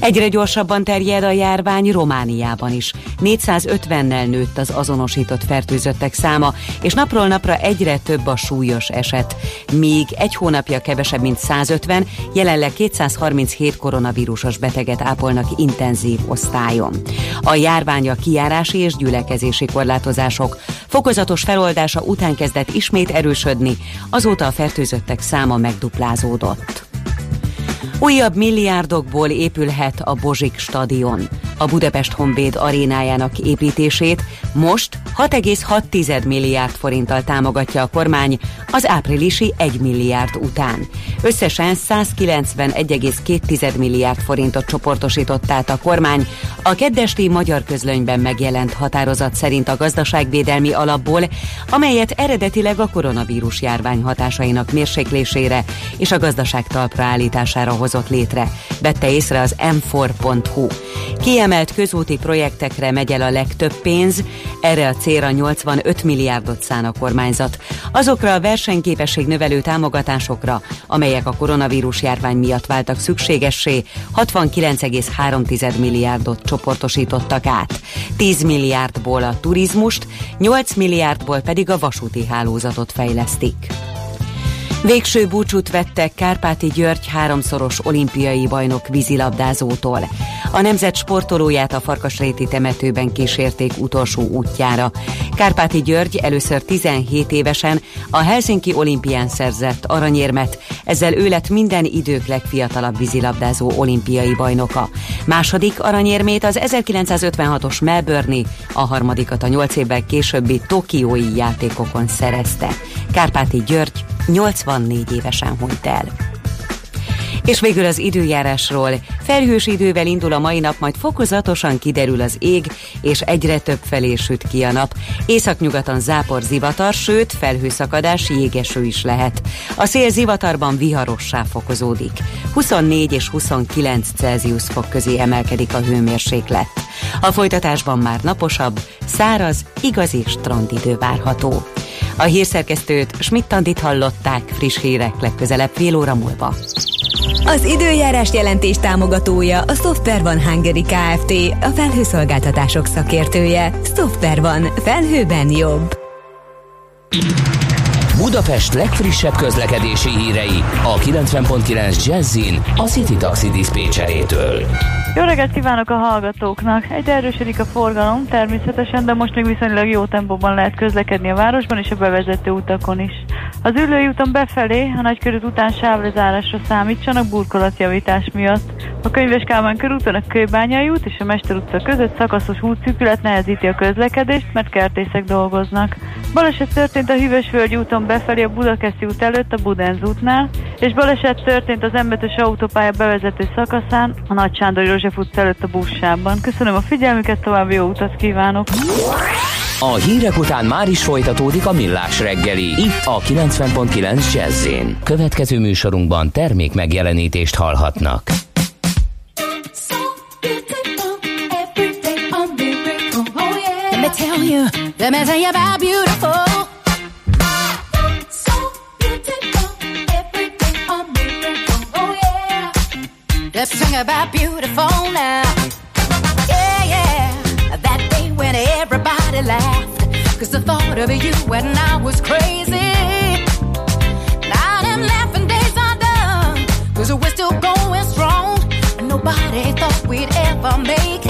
Speaker 7: Egyre gyorsabban terjed a járvány Romániában is. 450-nel nőtt az azonosított fertőzöttek száma, és napról napra egyre több a súlyos eset. Míg egy hónapja kevesebb, mint 150, jelenleg 237 koronavírusos beteget ápolnak intenzív osztályon. A járvány a kijárási és gyülekezési korlátozások fokozatos feloldása után kezdett ismét erősödni, azóta a fertőzöttek száma megduplázódott. Újabb milliárdokból épülhet a Bozsik stadion. A Budapest Honvéd arénájának építését most 6,6 milliárd forinttal támogatja a kormány az áprilisi 1 milliárd után. Összesen 191,2 milliárd forintot csoportosított át a kormány a keddesti magyar közlönyben megjelent határozat szerint a gazdaságvédelmi alapból, amelyet eredetileg a koronavírus járvány hatásainak mérséklésére és a gazdaság talpra állítására hozott létre, vette észre az m4.hu. Kiemelt közúti projektekre megy el a legtöbb pénz, erre a célra 85 milliárdot szán a kormányzat. Azokra a versenyképesség növelő támogatásokra, amelyek a koronavírus járvány miatt váltak szükségessé, 69,3 milliárdot csoportosítottak át. 10 milliárdból a turizmust, 8 milliárdból pedig a vasúti hálózatot fejlesztik. Végső búcsút vettek Kárpáti György háromszoros olimpiai bajnok vízilabdázótól. A nemzet sportolóját a Farkasréti temetőben kísérték utolsó útjára. Kárpáti György először 17 évesen a Helsinki olimpián szerzett aranyérmet, ezzel ő lett minden idők legfiatalabb vízilabdázó olimpiai bajnoka. Második aranyérmét az 1956-os Melbourne, a harmadikat a 8 évvel későbbi Tokiói játékokon szerezte. Kárpáti György 84 évesen hunyt el. És végül az időjárásról. Felhős idővel indul a mai nap, majd fokozatosan kiderül az ég, és egyre több felé süt ki a nap. Északnyugaton zápor zivatar, sőt felhőszakadás, jégeső is lehet. A szél zivatarban viharossá fokozódik. 24 és 29 Celsius fok közé emelkedik a hőmérséklet. A folytatásban már naposabb, száraz, igazi strandidő várható. A hírszerkesztőt Schmidt-Tandit hallották friss hírek legközelebb fél óra múlva.
Speaker 8: Az időjárás jelentés támogatója a Software One Hungary Kft. A felhőszolgáltatások szakértője. Software One. Felhőben jobb.
Speaker 1: Budapest legfrissebb közlekedési hírei a 90.9 Jazzin a City Taxi Dispécsejétől.
Speaker 9: Jó reggelt kívánok a hallgatóknak! Egy erősödik a forgalom természetesen, de most még viszonylag jó tempóban lehet közlekedni a városban és a bevezető utakon is. Az ülői úton befelé, a nagykörút után sávlezárásra számítsanak burkolatjavítás miatt. A Könyves Kálmán körúton a Kőbányai út és a Mester utca között szakaszos útszűkület nehezíti a közlekedést, mert kertészek dolgoznak. Baleset történt a Hűvösvölgy úton befelé a Budakeszi út előtt a Budenz útnál, és baleset történt az m autópálya bevezető szakaszán a Nagy Sándor József utca előtt a buszsában. Köszönöm a figyelmüket, további jó utat kívánok!
Speaker 1: A hírek után már is folytatódik a millás reggeli, itt a 90.9 jazz Következő műsorunkban termék megjelenítést hallhatnak.
Speaker 10: Let's sing about beautiful now. Cause the thought of you and I was crazy. Now them laughing days are done. Cause we're still going strong. And nobody thought we'd ever make it.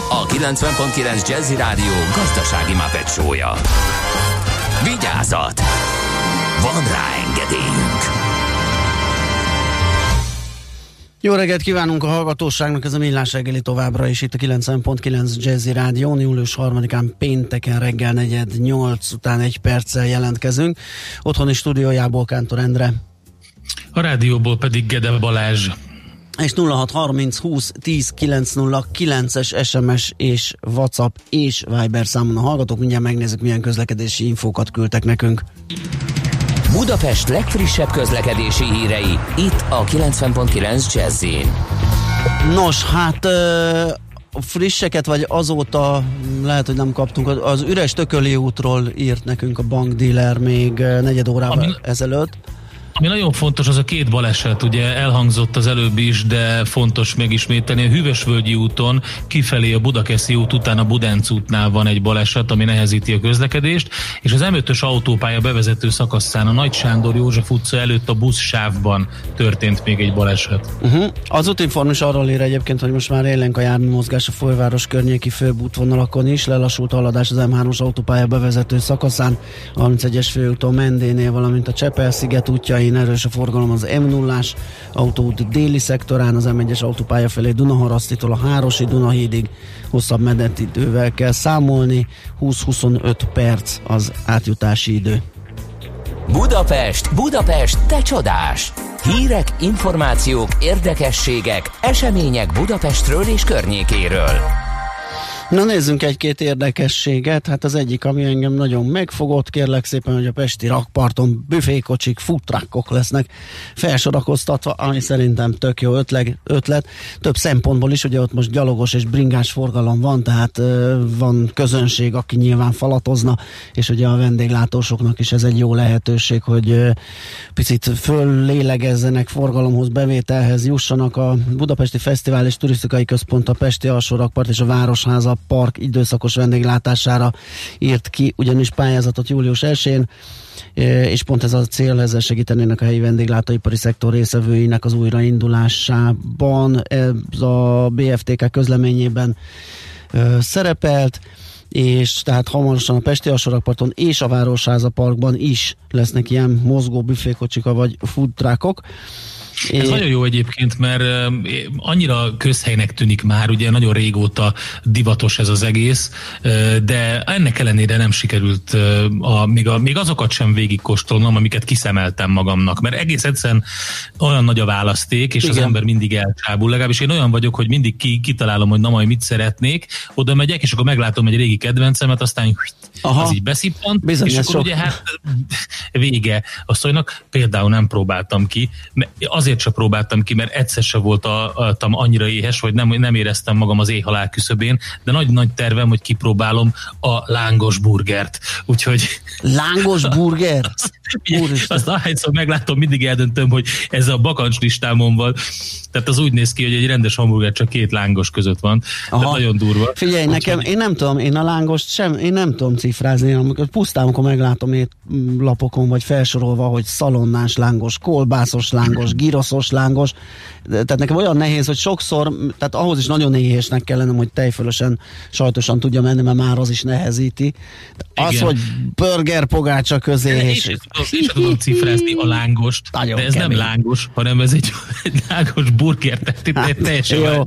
Speaker 1: a 90.9 Jazzy Rádió gazdasági mapetsója. Vigyázat! Van rá engedélyünk!
Speaker 3: Jó reggelt kívánunk a hallgatóságnak, ez a Millás reggeli továbbra is itt a 90.9 Jazzy Rádió, július 3-án pénteken reggel negyed 8 után egy perccel jelentkezünk. Otthoni stúdiójából Kántor Endre.
Speaker 4: A rádióból pedig Gede Balázs.
Speaker 3: És 0630 20 10 909-es SMS és WhatsApp és Viber számon a hallgatók. Mindjárt megnézzük, milyen közlekedési infókat küldtek nekünk.
Speaker 1: Budapest legfrissebb közlekedési hírei, itt a 90.9 jazz
Speaker 3: Nos, hát ö, frisseket, vagy azóta lehet, hogy nem kaptunk. Az üres Tököli útról írt nekünk a bankdealer még negyed órával
Speaker 4: Ami-
Speaker 3: ezelőtt.
Speaker 4: Ami nagyon fontos, az a két baleset, ugye elhangzott az előbb is, de fontos megismételni. A Hűvösvölgyi úton kifelé a Budakeszi út után a Budenc útnál van egy baleset, ami nehezíti a közlekedést, és az M5-ös autópálya bevezető szakaszán a Nagy Sándor József utca előtt a buszsávban történt még egy baleset.
Speaker 3: Uh-huh. Az útinform is arról ír egyébként, hogy most már élénk a járműmozgás a főváros környéki főbb útvonalakon is, lelassult haladás az M3-os autópálya bevezető szakaszán, a 31-es főúton Mendénél, valamint a Csepel-sziget útjain erős a forgalom az m 0 autóút déli szektorán, az M1-es autópálya felé Dunaharasztitól a Hárosi Dunahídig hosszabb menetidővel kell számolni, 20-25 perc az átjutási idő.
Speaker 1: Budapest, Budapest, te csodás! Hírek, információk, érdekességek, események Budapestről és környékéről.
Speaker 3: Na nézzünk egy-két érdekességet. Hát az egyik, ami engem nagyon megfogott, kérlek szépen, hogy a Pesti rakparton büfékocsik, futrákok lesznek felsorakoztatva, ami szerintem tök jó ötleg, ötlet. Több szempontból is, ugye ott most gyalogos és bringás forgalom van, tehát van közönség, aki nyilván falatozna, és ugye a vendéglátósoknak is ez egy jó lehetőség, hogy picit föllélegezzenek forgalomhoz, bevételhez jussanak a Budapesti Fesztivál és Turisztikai Központ, a Pesti Alsórakpart és a Városháza Park időszakos vendéglátására írt ki, ugyanis pályázatot július 1-én, és pont ez a cél, ezzel segítenének a helyi vendéglátóipari szektor részevőinek az újraindulásában. Ez a BFTK közleményében ö, szerepelt, és tehát hamarosan a Pesti Alsórakparton és a Városháza Parkban is lesznek ilyen mozgó büfékocsika vagy foodtruckok.
Speaker 4: Ez nagyon jó egyébként, mert annyira közhelynek tűnik már, ugye nagyon régóta divatos ez az egész, de ennek ellenére nem sikerült a, még, a, még azokat sem végigkóstolnom, amiket kiszemeltem magamnak, mert egész egyszerűen olyan nagy a választék, és Igen. az ember mindig elcsábul. Legalábbis én olyan vagyok, hogy mindig ki, kitalálom, hogy na majd mit szeretnék, oda megyek, és akkor meglátom egy régi kedvencemet, aztán
Speaker 3: Aha.
Speaker 4: az így beszippant,
Speaker 3: Bizony,
Speaker 4: és akkor
Speaker 3: sok.
Speaker 4: ugye hát vége a sztorinak. Például nem próbáltam ki, mert azért sem próbáltam ki, mert egyszer se voltam annyira éhes, hogy nem, nem éreztem magam az éhhalál küszöbén, de nagy-nagy tervem, hogy kipróbálom a lángos burgert. Úgyhogy...
Speaker 3: Lángos burger?
Speaker 4: Ugye, azt ahányszor meglátom, mindig eldöntöm, hogy ez a bakancs listámon van. Tehát az úgy néz ki, hogy egy rendes hamburger csak két lángos között van. Tehát nagyon durva.
Speaker 3: Figyelj, nekem, én nem tudom, én a lángost sem, én nem tudom cifrázni, amikor pusztán, amikor meglátom itt lapokon, vagy felsorolva, hogy szalonnás lángos, kolbászos lángos, giroszos lángos, De- tehát nekem olyan nehéz, hogy sokszor, tehát ahhoz is nagyon éhésnek kell lennem, hogy tejfölösen, sajtosan tudja menni, mert már az is nehezíti. De Az,
Speaker 4: Igen.
Speaker 3: hogy burger pogácsa közé,
Speaker 4: Én
Speaker 3: és
Speaker 4: én tudom cifrázni a lángost,
Speaker 3: Nagyon
Speaker 4: de ez
Speaker 3: kemény.
Speaker 4: nem lángos, hanem ez egy, egy lángos burger, tehát
Speaker 3: Hát,
Speaker 4: teljesen
Speaker 3: jó.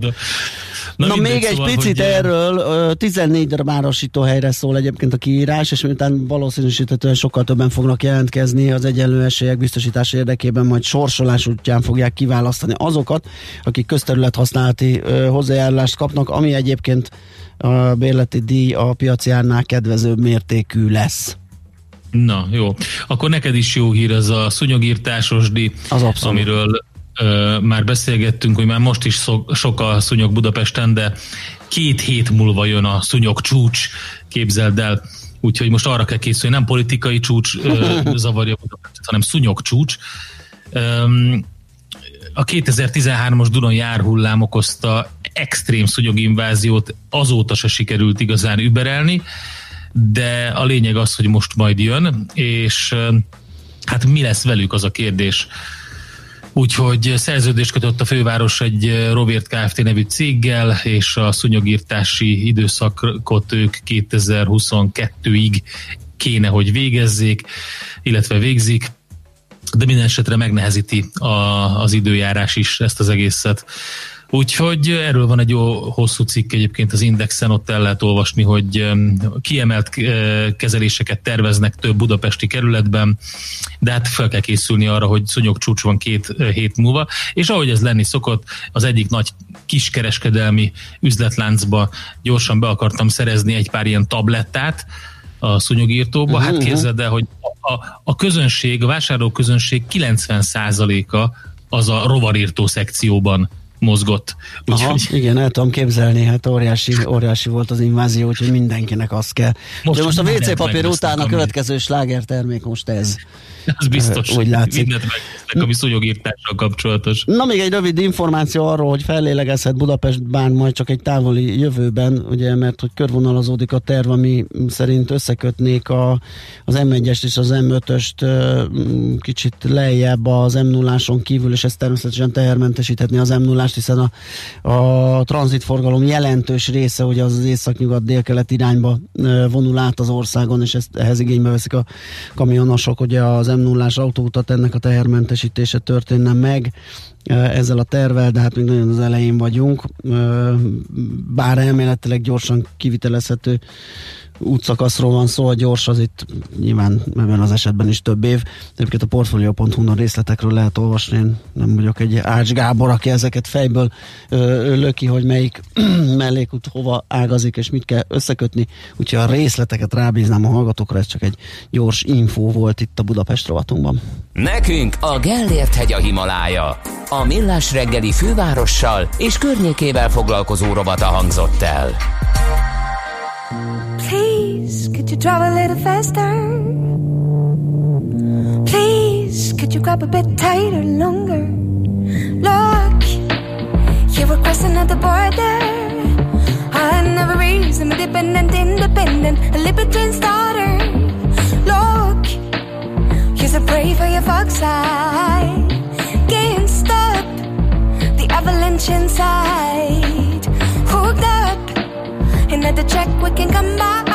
Speaker 3: Na, Na még egy
Speaker 4: szóval,
Speaker 3: picit
Speaker 4: hogy,
Speaker 3: erről, ö, 14 darab árasítóhelyre szól egyébként a kiírás, és miután valószínűsítetően sokkal többen fognak jelentkezni az egyenlő esélyek biztosítása érdekében, majd sorsolás útján fogják kiválasztani azokat, akik közterület használati hozzájárulást kapnak, ami egyébként a bérleti díj a piaci árnál kedvezőbb mértékű lesz.
Speaker 4: Na, jó. Akkor neked is jó hír ez a szúnyogírtásos díj,
Speaker 3: Az abszolút.
Speaker 4: amiről ö, már beszélgettünk, hogy már most is szok, sok a szúnyog Budapesten, de két hét múlva jön a szúnyog csúcs, képzeld el. Úgyhogy most arra kell készülni, nem politikai csúcs ö, zavarja Budapestet, hanem szúnyog csúcs. Öm, a 2013-as Dunai járhullám okozta extrém szúnyoginváziót, azóta se sikerült igazán überelni, de a lényeg az, hogy most majd jön, és hát mi lesz velük az a kérdés. Úgyhogy szerződést kötött a főváros egy ö, Rovért Kft. nevű céggel, és a szúnyogírtási időszakot ők 2022-ig kéne, hogy végezzék, illetve végzik, de minden esetre megnehezíti a, az időjárás is ezt az egészet. Úgyhogy erről van egy jó hosszú cikk egyébként az Indexen, ott el lehet olvasni, hogy em, kiemelt eh, kezeléseket terveznek több budapesti kerületben, de hát fel kell készülni arra, hogy szonyog csúcs van két eh, hét múlva, és ahogy ez lenni szokott, az egyik nagy kiskereskedelmi üzletláncba gyorsan be akartam szerezni egy pár ilyen tablettát, a szúnyogírtóba. Hát
Speaker 3: Mhm.
Speaker 4: képzeld el, hogy a, a közönség, a vásárló közönség 90%-a az a rovarírtó szekcióban mozgott.
Speaker 3: Aha,
Speaker 4: Úgyhogy
Speaker 3: igen, el tudom képzelni, hát óriási, óriási volt az invázió, úgyhogy mindenkinek az kell.
Speaker 4: Most
Speaker 3: Most, most a WC papír után a következő sláger termék most ez.
Speaker 4: az biztos,
Speaker 3: Úgy látszik.
Speaker 4: mindent megnéztek, ami szúnyogírtással kapcsolatos.
Speaker 3: Na még egy rövid információ arról, hogy fellélegezhet Budapest bár majd csak egy távoli jövőben, ugye, mert hogy körvonalazódik a terv, ami szerint összekötnék a, az M1-est és az M5-öst ö, m, kicsit lejjebb az m 0 kívül, és ez természetesen tehermentesíthetné az m 0 hiszen a, a tranzitforgalom jelentős része ugye az az észak-nyugat délkelet irányba vonul át az országon, és ezt, ehhez igénybe veszik a kamionosok, ugye az m 0 autóutat ennek a tehermentesítése történne meg ezzel a tervel, de hát még nagyon az elején vagyunk, bár elméletileg gyorsan kivitelezhető útszakaszról van szó, a gyors az itt nyilván ebben az esetben is több év. Egyébként a portfolio.hu-n részletekről lehet olvasni, én nem vagyok egy Ács Gábor, aki ezeket fejből ö, löki, hogy melyik mellékút hova ágazik, és mit kell összekötni, úgyhogy a részleteket rábíznám a hallgatókra, ez csak egy gyors info volt itt a Budapest rovatunkban.
Speaker 1: Nekünk a Gellért hegy a Himalája. A Millás reggeli fővárossal és környékével foglalkozó rovata hangzott el.
Speaker 11: Please, could you drive a little faster? Please, could you grab a bit tighter, longer? Look, you were crossing at the border. I never reason, dependent, independent, a libertine's daughter. Look, you're so brave for your fox eye. Can't stop the avalanche inside. Hooked up. Another check we can come by.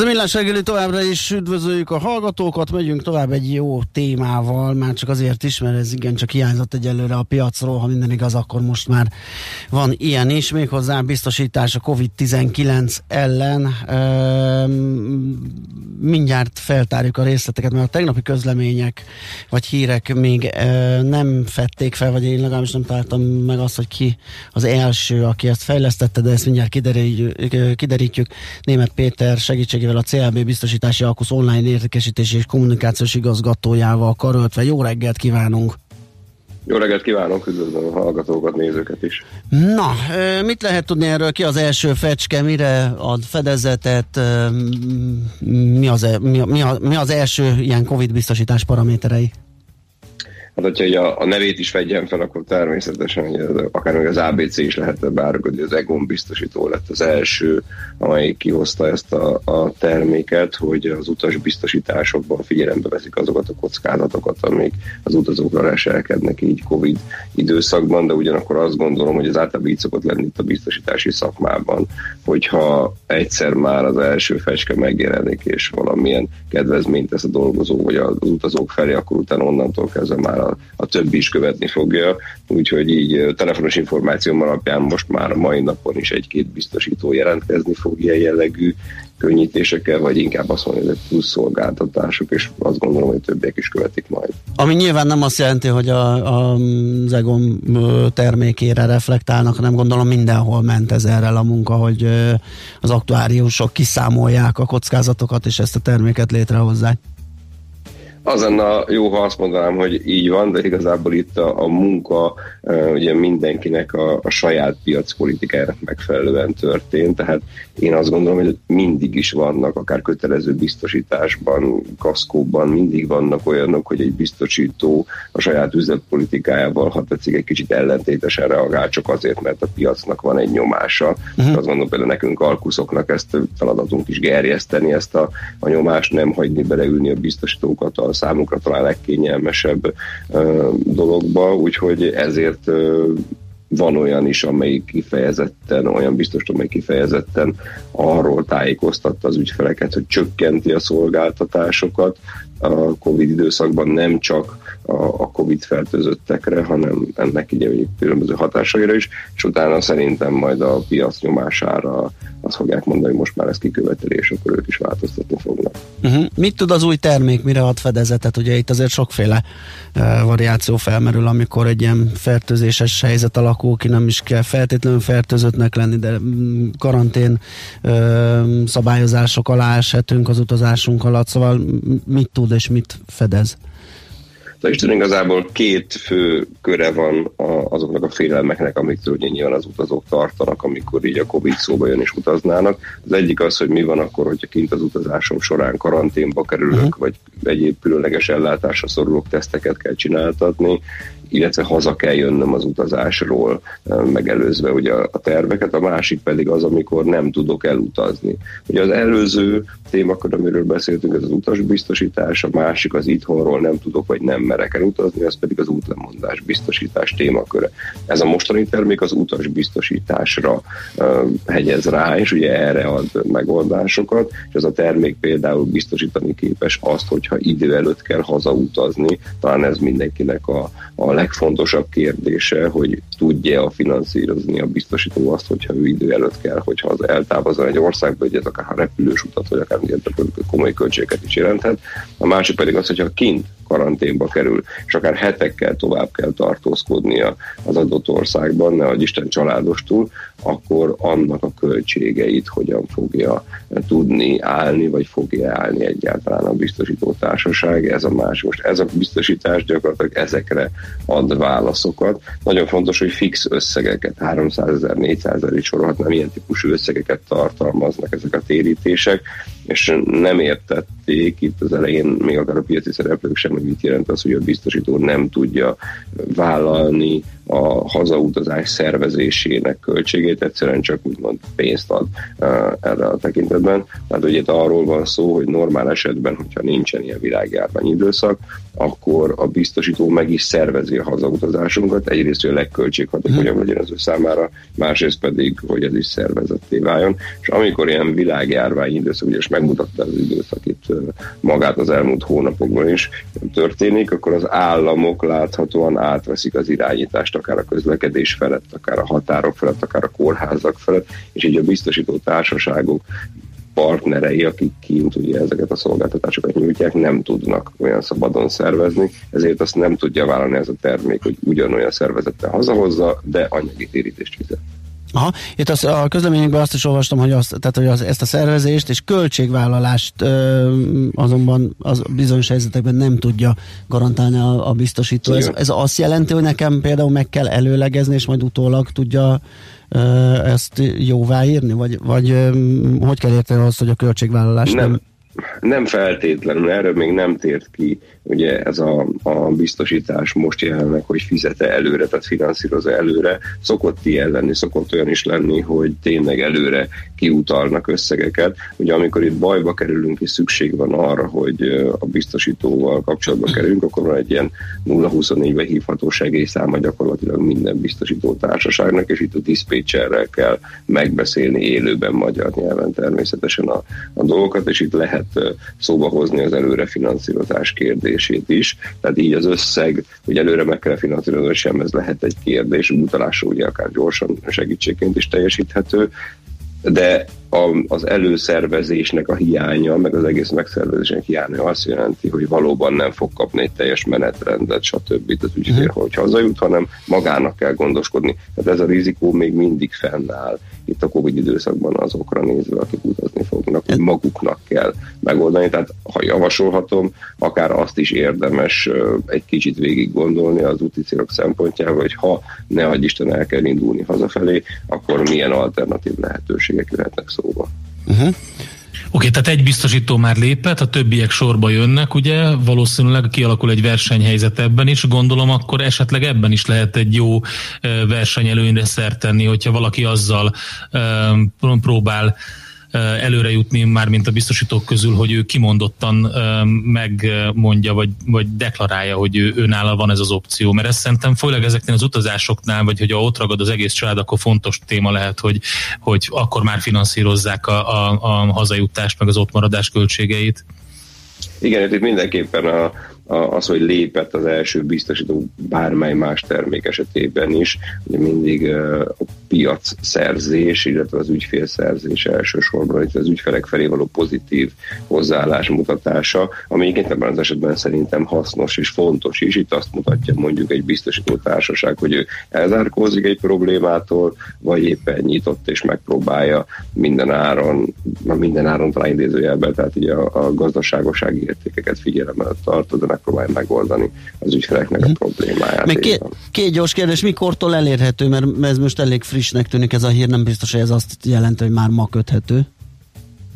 Speaker 3: Ez a millás reggeli továbbra is üdvözöljük a hallgatókat, megyünk tovább egy jó témával, már csak azért is, mert ez igen csak hiányzott egyelőre a piacról, ha minden igaz, akkor most már van ilyen is, méghozzá biztosítás a COVID-19 ellen. Ehm, mindjárt feltárjuk a részleteket, mert a tegnapi közlemények vagy hírek még e, nem fették fel, vagy én legalábbis nem találtam meg azt, hogy ki az első, aki ezt fejlesztette, de ezt mindjárt kiderítjük. kiderítjük. Német Péter segítségével a CLB biztosítási alkusz online értékesítési és kommunikációs igazgatójával karöltve. Jó reggelt kívánunk!
Speaker 12: Jó reggelt kívánok, üdvözlöm a hallgatókat, nézőket is.
Speaker 3: Na, mit lehet tudni erről? Ki az első fecske, mire ad fedezetet? Mi az, e- mi, mi, mi az első ilyen Covid biztosítás paraméterei?
Speaker 12: Hát, hogyha a, a nevét is vegyem fel, akkor természetesen ugye, az- akár még az ABC is lehet, ugye az Egon biztosító lett az első, amelyik kihozta ezt a, a terméket, hogy az utas biztosításokban figyelembe veszik azokat a kockázatokat, amik az utazókra leselkednek így Covid időszakban, de ugyanakkor azt gondolom, hogy az általában így szokott lenni itt a biztosítási szakmában, hogyha egyszer már az első fecske megjelenik, és valamilyen kedvezményt tesz a dolgozó, vagy az utazók felé, akkor utána onnantól kezdve már a, többi is követni fogja. Úgyhogy így telefonos információm alapján most már mai napon is egy-két biztosító jelentkezni fog ilyen jellegű könnyítésekkel, vagy inkább azt mondja, hogy plusz szolgáltatások, és azt gondolom, hogy többiek is követik majd.
Speaker 3: Ami nyilván nem azt jelenti, hogy a, a az termékére reflektálnak, hanem gondolom mindenhol ment ezerrel a munka, hogy az aktuáriusok kiszámolják a kockázatokat, és ezt a terméket létrehozzák.
Speaker 12: Az lenne jó, ha azt mondanám, hogy így van, de igazából itt a, a munka ugye mindenkinek a, a saját piacpolitikájának megfelelően történt, tehát én azt gondolom, hogy mindig is vannak, akár kötelező biztosításban, kaszkóban, mindig vannak olyanok, hogy egy biztosító a saját üzletpolitikájával, ha tetszik, egy kicsit ellentétesen reagál, csak azért, mert a piacnak van egy nyomása. Uh-huh. Azt gondolom például nekünk alkuszoknak ezt feladatunk is gerjeszteni, ezt a, a nyomást, nem hagyni beleülni a biztosítókat a számukra talán legkényelmesebb dologba, úgyhogy ezért van olyan is, amelyik kifejezetten, olyan biztos, amely kifejezetten arról tájékoztatta az ügyfeleket, hogy csökkenti a szolgáltatásokat. A Covid időszakban nem csak a, a Covid fertőzöttekre, hanem ennek így egy különböző hatásaira is, és utána szerintem majd a piac nyomására azt fogják mondani, hogy most már ez kiköveteli, és akkor ők is változtatni fognak.
Speaker 3: Uh-huh. Mit tud az új termék, mire ad fedezetet? Ugye itt azért sokféle uh, variáció felmerül, amikor egy ilyen fertőzéses helyzet alakul ki, nem is kell feltétlenül fertőzöttnek lenni, de mm, karantén uh, szabályozások alá eshetünk az utazásunk alatt, szóval mit tud és mit fedez?
Speaker 12: De Isten igazából két fő köre van a, azoknak a félelmeknek, amiktől nyilván az utazók tartanak, amikor így a Covid szóba jön és utaznának. Az egyik az, hogy mi van akkor, hogyha kint az utazásom során karanténba kerülök, uh-huh. vagy egyéb különleges ellátásra szorulók teszteket kell csináltatni, illetve haza kell jönnöm az utazásról, megelőzve ugye a terveket, a másik pedig az, amikor nem tudok elutazni. Ugye az előző témakör, amiről beszéltünk, ez az utasbiztosítás, a másik az itthonról nem tudok, vagy nem merek elutazni, ez pedig az útlemondás biztosítás témaköre. Ez a mostani termék az utasbiztosításra hegyez rá, és ugye erre ad megoldásokat, és ez a termék például biztosítani képes azt, hogyha idő előtt kell hazautazni, talán ez mindenkinek a, a legfontosabb kérdése, hogy tudja finanszírozni a biztosító azt, hogyha ő idő előtt kell, hogyha az eltávozol egy országba, hogy ez akár ha repülős utat, vagy akár komoly költségeket is jelenthet. A másik pedig az, hogyha kint karanténba kerül, és akár hetekkel tovább kell tartózkodnia az adott országban, ne Isten családostul, akkor annak a költségeit hogyan fogja tudni állni, vagy fogja állni egyáltalán a biztosító társaság. Ez a más. Most ez a biztosítás gyakorlatilag ezekre ad válaszokat. Nagyon fontos, hogy fix összegeket, 300 ezer, 400 ezer, így sorolhatnám, ilyen típusú összegeket tartalmaznak ezek a térítések, és nem értették itt az elején, még akár a piaci szereplők sem, hogy mit jelent az, hogy a biztosító nem tudja vállalni a hazautazás szervezésének költségét, egyszerűen csak úgymond pénzt ad uh, erre a tekintetben. Tehát ugye arról van szó, hogy normál esetben, hogyha nincsen ilyen világjárvány időszak, akkor a biztosító meg is szervezi a hazautazásunkat, egyrészt, hogy a legköltséghatékonyabb legyen az ő számára, másrészt pedig, hogy ez is szervezetté váljon. És amikor ilyen világjárvány időszak, ugye megmutatta az időszak itt magát az elmúlt hónapokban is történik, akkor az államok láthatóan átveszik az irányítást, akár a közlekedés felett, akár a határok felett, akár a kórházak felett, és így a biztosító társaságok partnerei, akik kint ugye ezeket a szolgáltatásokat nyújtják, nem tudnak olyan szabadon szervezni, ezért azt nem tudja vállalni ez a termék, hogy ugyanolyan szervezettel hazahozza, de anyagi térítést fizet.
Speaker 3: Aha, itt az, a közleményekben azt is olvastam, hogy, azt, tehát, hogy az, ezt a szervezést és költségvállalást ö, azonban az bizonyos helyzetekben nem tudja garantálni a, a biztosító. Ez, ez azt jelenti, hogy nekem például meg kell előlegezni, és majd utólag tudja ezt jóváírni? Vagy, vagy ö, hogy kell érteni azt, hogy a költségvállalás nem, nem
Speaker 12: nem feltétlenül, erről még nem tért ki, ugye ez a, a biztosítás most jelenleg, hogy fizete előre, tehát finanszírozza előre, szokott ilyen lenni, szokott olyan is lenni, hogy tényleg előre kiutalnak összegeket. Ugye amikor itt bajba kerülünk, és szükség van arra, hogy a biztosítóval kapcsolatba kerülünk, akkor van egy ilyen 024-ben hívható segélyszáma gyakorlatilag minden biztosító társaságnak, és itt a diszpécserrel kell megbeszélni élőben magyar nyelven természetesen a, a dolgokat, és itt lehet szóba hozni az előrefinanszírozás kérdését is. Tehát így az összeg, hogy előre meg kell finanszírozni, sem ez lehet egy kérdés, utalásra ugye akár gyorsan segítségként is teljesíthető, de a, az előszervezésnek a hiánya, meg az egész megszervezésnek hiánya azt jelenti, hogy valóban nem fog kapni egy teljes menetrendet, stb. Az ügyfél, uh-huh. hogy hazajut, hanem magának kell gondoskodni. Tehát ez a rizikó még mindig fennáll itt a Covid időszakban azokra nézve, akik utazni fognak, hogy maguknak kell megoldani. Tehát ha javasolhatom, akár azt is érdemes egy kicsit végig gondolni az úti célok szempontjából, hogy ha ne adj Isten el kell indulni hazafelé, akkor milyen alternatív lehetőségek jöhetnek szóba.
Speaker 4: Uh-huh. Oké, okay, tehát egy biztosító már lépett, a többiek sorba jönnek, ugye, valószínűleg kialakul egy versenyhelyzet ebben is, gondolom akkor esetleg ebben is lehet egy jó versenyelőnyre szert tenni, hogyha valaki azzal próbál előre jutni, már mint a biztosítók közül, hogy ő kimondottan megmondja, vagy, vagy deklarálja, hogy ő, őnála van ez az opció. Mert ezt szerintem főleg ezeknél az utazásoknál, vagy hogy ott ragad az egész család, akkor fontos téma lehet, hogy, hogy akkor már finanszírozzák a, a, a hazajutást, meg az ott maradás költségeit.
Speaker 12: Igen, itt mindenképpen a, az, hogy lépett az első biztosító bármely más termék esetében is, ugye mindig a piac szerzés, illetve az ügyfélszerzés elsősorban, itt az ügyfelek felé való pozitív hozzáállás mutatása, ami egyébként ebben az esetben szerintem hasznos és fontos is. Itt azt mutatja mondjuk egy biztosító társaság, hogy ő elzárkózik egy problémától, vagy éppen nyitott és megpróbálja minden áron, minden áron talán idézőjelben, tehát ugye a, a gazdaságosági értékeket figyelemmel tartod, de megpróbálja megoldani az ügyfeleknek a mhm. problémáját.
Speaker 3: Még két, két gyors kérdés, mikortól elérhető, mert ez most elég frissnek tűnik ez a hír, nem biztos, hogy ez azt jelenti, hogy már ma köthető.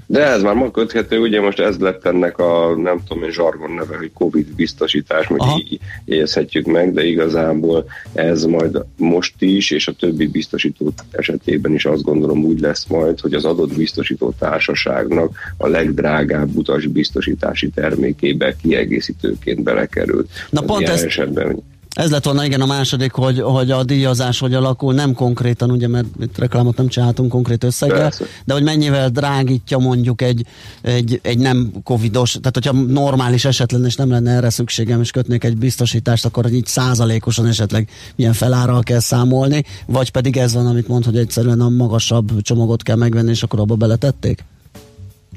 Speaker 12: De ez már ma köthető, ugye most ez lett ennek a, nem tudom én, zsargon neve, hogy Covid biztosítás, hogy így érzhetjük meg, de igazából ez majd most is, és a többi biztosító esetében is azt gondolom úgy lesz majd, hogy az adott biztosító társaságnak a legdrágább utas biztosítási termékébe kiegészítőként belekerült.
Speaker 3: Na pont ezt, esetben, ez lett volna igen a második, hogy, hogy a díjazás hogy alakul, nem konkrétan, ugye, mert itt reklámot nem csináltunk konkrét összeggel, Persze. de hogy mennyivel drágítja mondjuk egy, egy, egy nem covidos, tehát hogyha normális eset lenne, és nem lenne erre szükségem, és kötnék egy biztosítást, akkor így százalékosan esetleg milyen felárral kell számolni, vagy pedig ez van, amit mond, hogy egyszerűen a magasabb csomagot kell megvenni, és akkor abba beletették?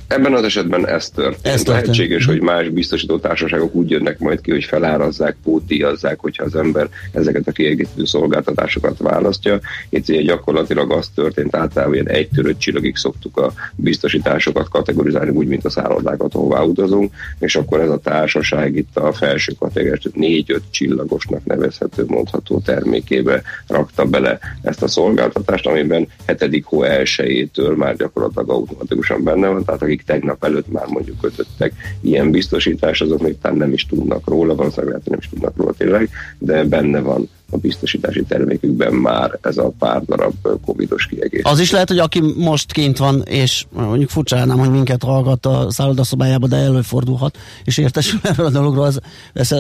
Speaker 12: Ebben az esetben ez történt. Ez történt. Lehetséges, hogy más biztosító társaságok úgy jönnek majd ki, hogy felárazzák, pótíjazzák, hogyha az ember ezeket a kiegészítő szolgáltatásokat választja. Itt ugye gyakorlatilag az történt, általában ilyen egy törött csillagig szoktuk a biztosításokat kategorizálni, úgy, mint a szállodákat, ahová utazunk, és akkor ez a társaság itt a felső kategóriás, négy-öt csillagosnak nevezhető, mondható termékébe rakta bele ezt a szolgáltatást, amiben hetedik hó elsőjétől már gyakorlatilag automatikusan benne van, tehát aki akik tegnap előtt már mondjuk kötöttek ilyen biztosítás, azok még talán nem is tudnak róla, valószínűleg lehet, hogy nem is tudnak róla tényleg, de benne van a biztosítási termékükben már ez a pár darab covidos kiegészítés.
Speaker 3: Az is lehet, hogy aki most kint van, és mondjuk furcsálnám, hogy minket hallgat a szállodaszobájába, de előfordulhat, és értesül erről a dologról, az, ezt,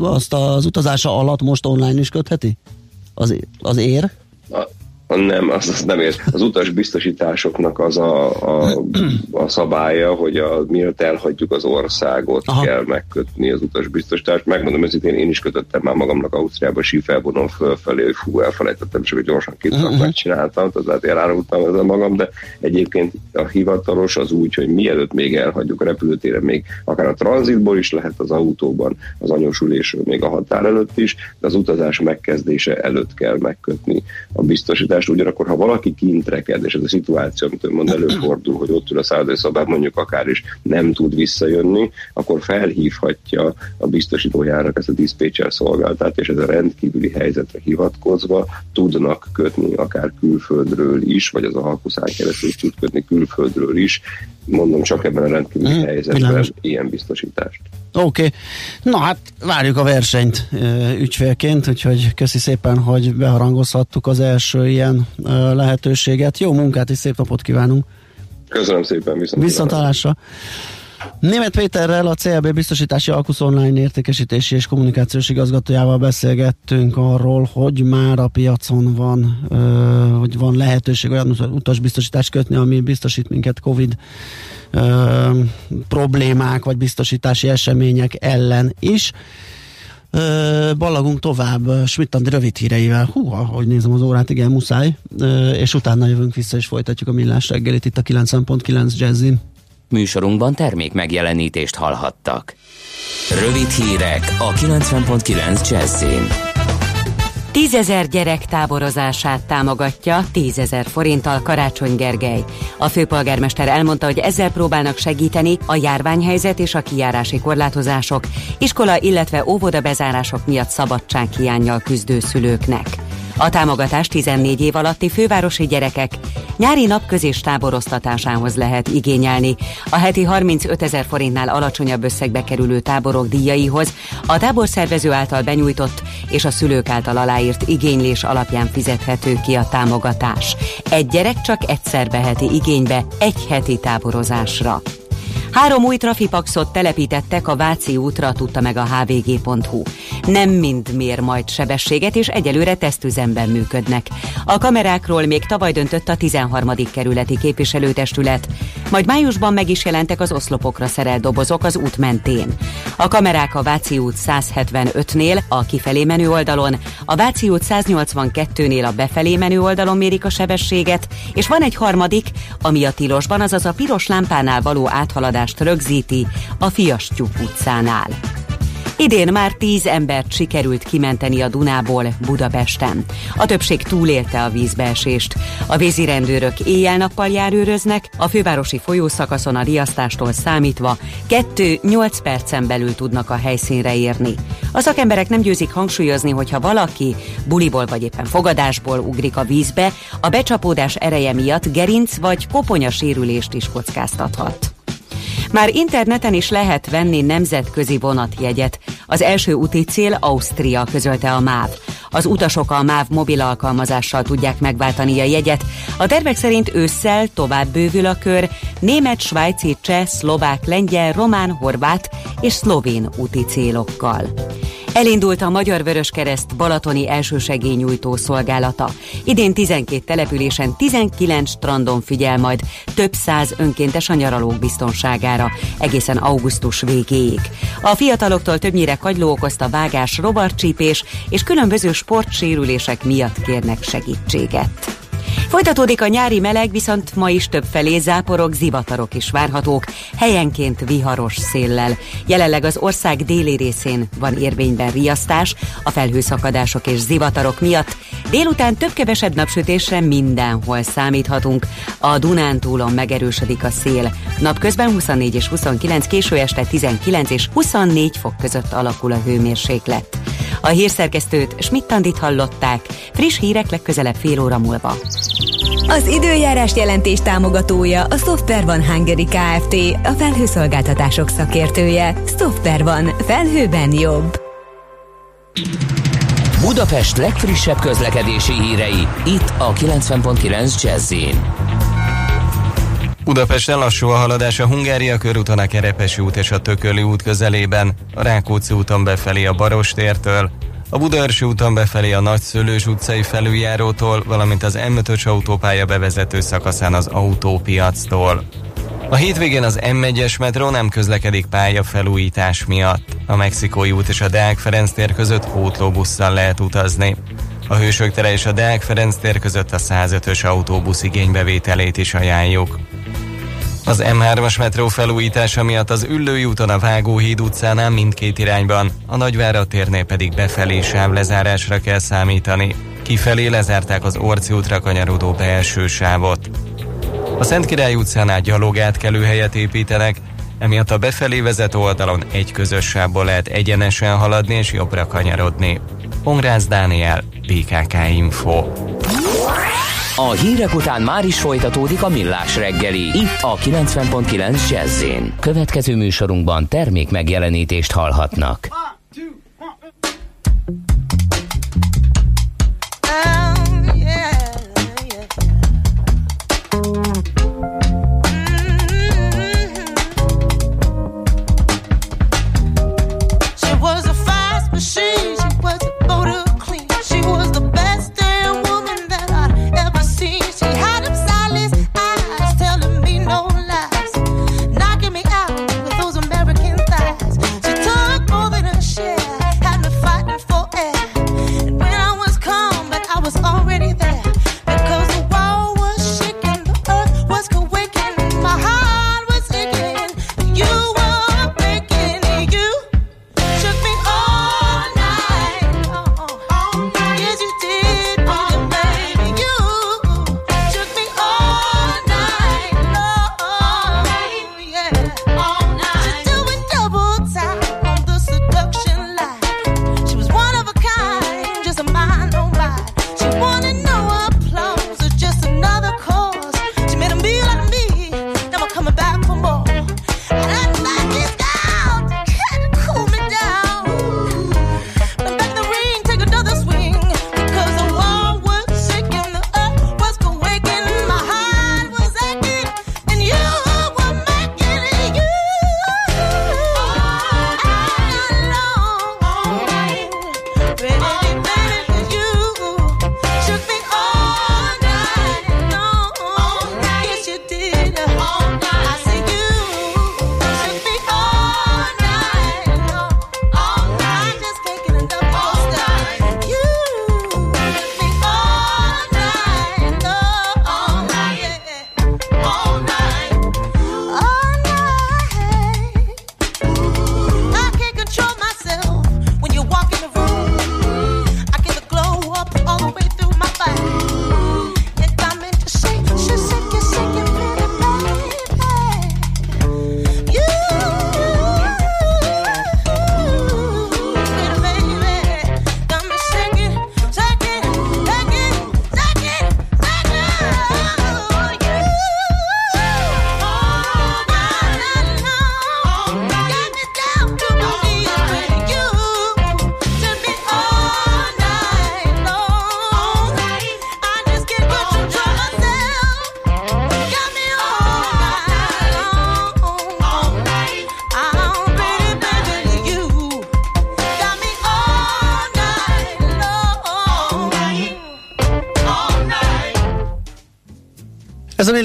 Speaker 3: azt az utazása alatt most online is kötheti? Az, az ér?
Speaker 12: A, nem, az, az nem ér. Az utas biztosításoknak az a, a, a szabálya, hogy a, miért elhagyjuk az országot, Aha. kell megkötni az utas biztosítást. Megmondom őszintén, én is kötöttem már magamnak Ausztriába sífelvonon fölfelé, hogy fú, elfelejtettem, csak hogy gyorsan két uh-huh. megcsináltam, tehát elárultam ezzel magam, de egyébként a hivatalos az úgy, hogy mielőtt még elhagyjuk a repülőtéren, még akár a tranzitból is lehet az autóban, az anyosulésről még a határ előtt is, de az utazás megkezdése előtt kell megkötni a biztosítást biztosítást, ugyanakkor ha valaki kint reked, és ez a szituáció, amit mond, előfordul, hogy ott ül a szállodai mondjuk akár is nem tud visszajönni, akkor felhívhatja a biztosítójának ezt a diszpécser szolgáltát, és ez a rendkívüli helyzetre hivatkozva tudnak kötni akár külföldről is, vagy az a halkuszán keresztül tud kötni külföldről is, mondom csak ebben a rendkívüli hmm, helyzetben világos. ilyen biztosítást.
Speaker 3: Oké, okay. na hát várjuk a versenyt ügyfélként, úgyhogy köszi szépen, hogy beharangozhattuk az első ilyen lehetőséget. Jó munkát és szép napot kívánunk!
Speaker 12: Köszönöm szépen, viszont
Speaker 3: Viszontalásra! Német Péterrel, a CLB biztosítási Alkusz online értékesítési és kommunikációs igazgatójával beszélgettünk arról, hogy már a piacon van, hogy van lehetőség olyan utasbiztosítást kötni, ami biztosít minket Covid problémák vagy biztosítási események ellen is. Ballagunk tovább Schmidt rövid híreivel. Hú, hogy nézem az órát, igen, muszáj. És utána jövünk vissza és folytatjuk a millás reggelit itt a 90.9 Jazzin.
Speaker 1: Műsorunkban termék megjelenítést hallhattak. Rövid hírek a 90.9 Jazzin.
Speaker 7: Tízezer gyerek táborozását támogatja tízezer forinttal Karácsony Gergely. A főpolgármester elmondta, hogy ezzel próbálnak segíteni a járványhelyzet és a kijárási korlátozások, iskola, illetve óvoda bezárások miatt szabadsághiányjal küzdő szülőknek. A támogatás 14 év alatti fővárosi gyerekek nyári napközés táboroztatásához lehet igényelni. A heti 35 ezer forintnál alacsonyabb összegbe kerülő táborok díjaihoz a táborszervező által benyújtott és a szülők által aláírt igénylés alapján fizethető ki a támogatás. Egy gyerek csak egyszer veheti igénybe egy heti táborozásra. Három új trafipaxot telepítettek a Váci útra, tudta meg a hvg.hu. Nem mind mér majd sebességet, és egyelőre tesztüzemben működnek. A kamerákról még tavaly döntött a 13. kerületi képviselőtestület, majd májusban meg is jelentek az oszlopokra szerelt dobozok az út mentén. A kamerák a Váci út 175-nél, a kifelé menő oldalon, a Váci út 182-nél a befelé menő oldalon mérik a sebességet, és van egy harmadik, ami a tilosban, azaz a piros lámpánál való áthaladás állomást rögzíti a Fiastyúk utcánál. Idén már tíz embert sikerült kimenteni a Dunából Budapesten. A többség túlélte a vízbeesést. A vízirendőrök éjjel-nappal járőröznek, a fővárosi folyószakaszon a riasztástól számítva 2-8 percen belül tudnak a helyszínre érni. A szakemberek nem győzik hangsúlyozni, hogy ha valaki buliból vagy éppen fogadásból ugrik a vízbe, a becsapódás ereje miatt gerinc vagy koponya sérülést is kockáztathat. Már interneten is lehet venni nemzetközi vonatjegyet. Az első úti cél Ausztria, közölte a MÁV. Az utasok a MÁV mobil alkalmazással tudják megváltani a jegyet. A tervek szerint ősszel tovább bővül a kör német, svájci, cseh, szlovák, lengyel, román, horvát és szlovén úti célokkal. Elindult a Magyar Vöröskereszt Balatoni elsősegélynyújtó szolgálata. Idén 12 településen 19 strandon figyel majd több száz önkéntes a nyaralók biztonságára, egészen augusztus végéig. A fiataloktól többnyire kagyló okozta vágás, rovarcsípés és különböző sportsérülések miatt kérnek segítséget. Folytatódik a nyári meleg, viszont ma is több felé záporok, zivatarok is várhatók, helyenként viharos széllel. Jelenleg az ország déli részén van érvényben riasztás, a felhőszakadások és zivatarok miatt. Délután több-kevesebb napsütésre mindenhol számíthatunk. A Dunántúlon megerősödik a szél. Napközben 24 és 29, késő este 19 és 24 fok között alakul a hőmérséklet. A hírszerkesztőt Schmidt-Tandit hallották, friss hírek legközelebb fél óra múlva.
Speaker 8: Az időjárás jelentés támogatója a Software van Hungary Kft. A felhőszolgáltatások szakértője. Software van. Felhőben jobb.
Speaker 1: Budapest legfrissebb közlekedési hírei, itt a 90.9 jazz
Speaker 13: Budapesten lassú a haladás a Hungária körúton a Kerepesi út és a Tököli út közelében, a Rákóczi úton befelé a Barostértől, a Budaörsi úton befelé a Nagyszőlős utcai felüljárótól, valamint az M5-ös autópálya bevezető szakaszán az autópiactól. A hétvégén az M1-es metró nem közlekedik pálya felújítás miatt. A Mexikói út és a Deák Ferenc tér között pótlóbusszal lehet utazni. A Hősök tere és a Deák Ferenc tér között a 105-ös autóbusz igénybevételét is ajánljuk. Az M3-as metró felújítása miatt az Üllői úton a Vágóhíd utcánál mindkét irányban, a Nagyvárat térnél pedig befelé sávlezárásra kell számítani. Kifelé lezárták az Orci útra kanyarodó belső sávot. A Szentkirály utcánál helyet építenek, emiatt a befelé vezető oldalon egy közös sávból lehet egyenesen haladni és jobbra kanyarodni. Pongrász Dániel, BKK Info.
Speaker 1: A hírek után már is folytatódik a millás reggeli. Itt a 90.9 jazz Következő műsorunkban termék megjelenítést hallhatnak.
Speaker 10: She was a fast machine. She was a motor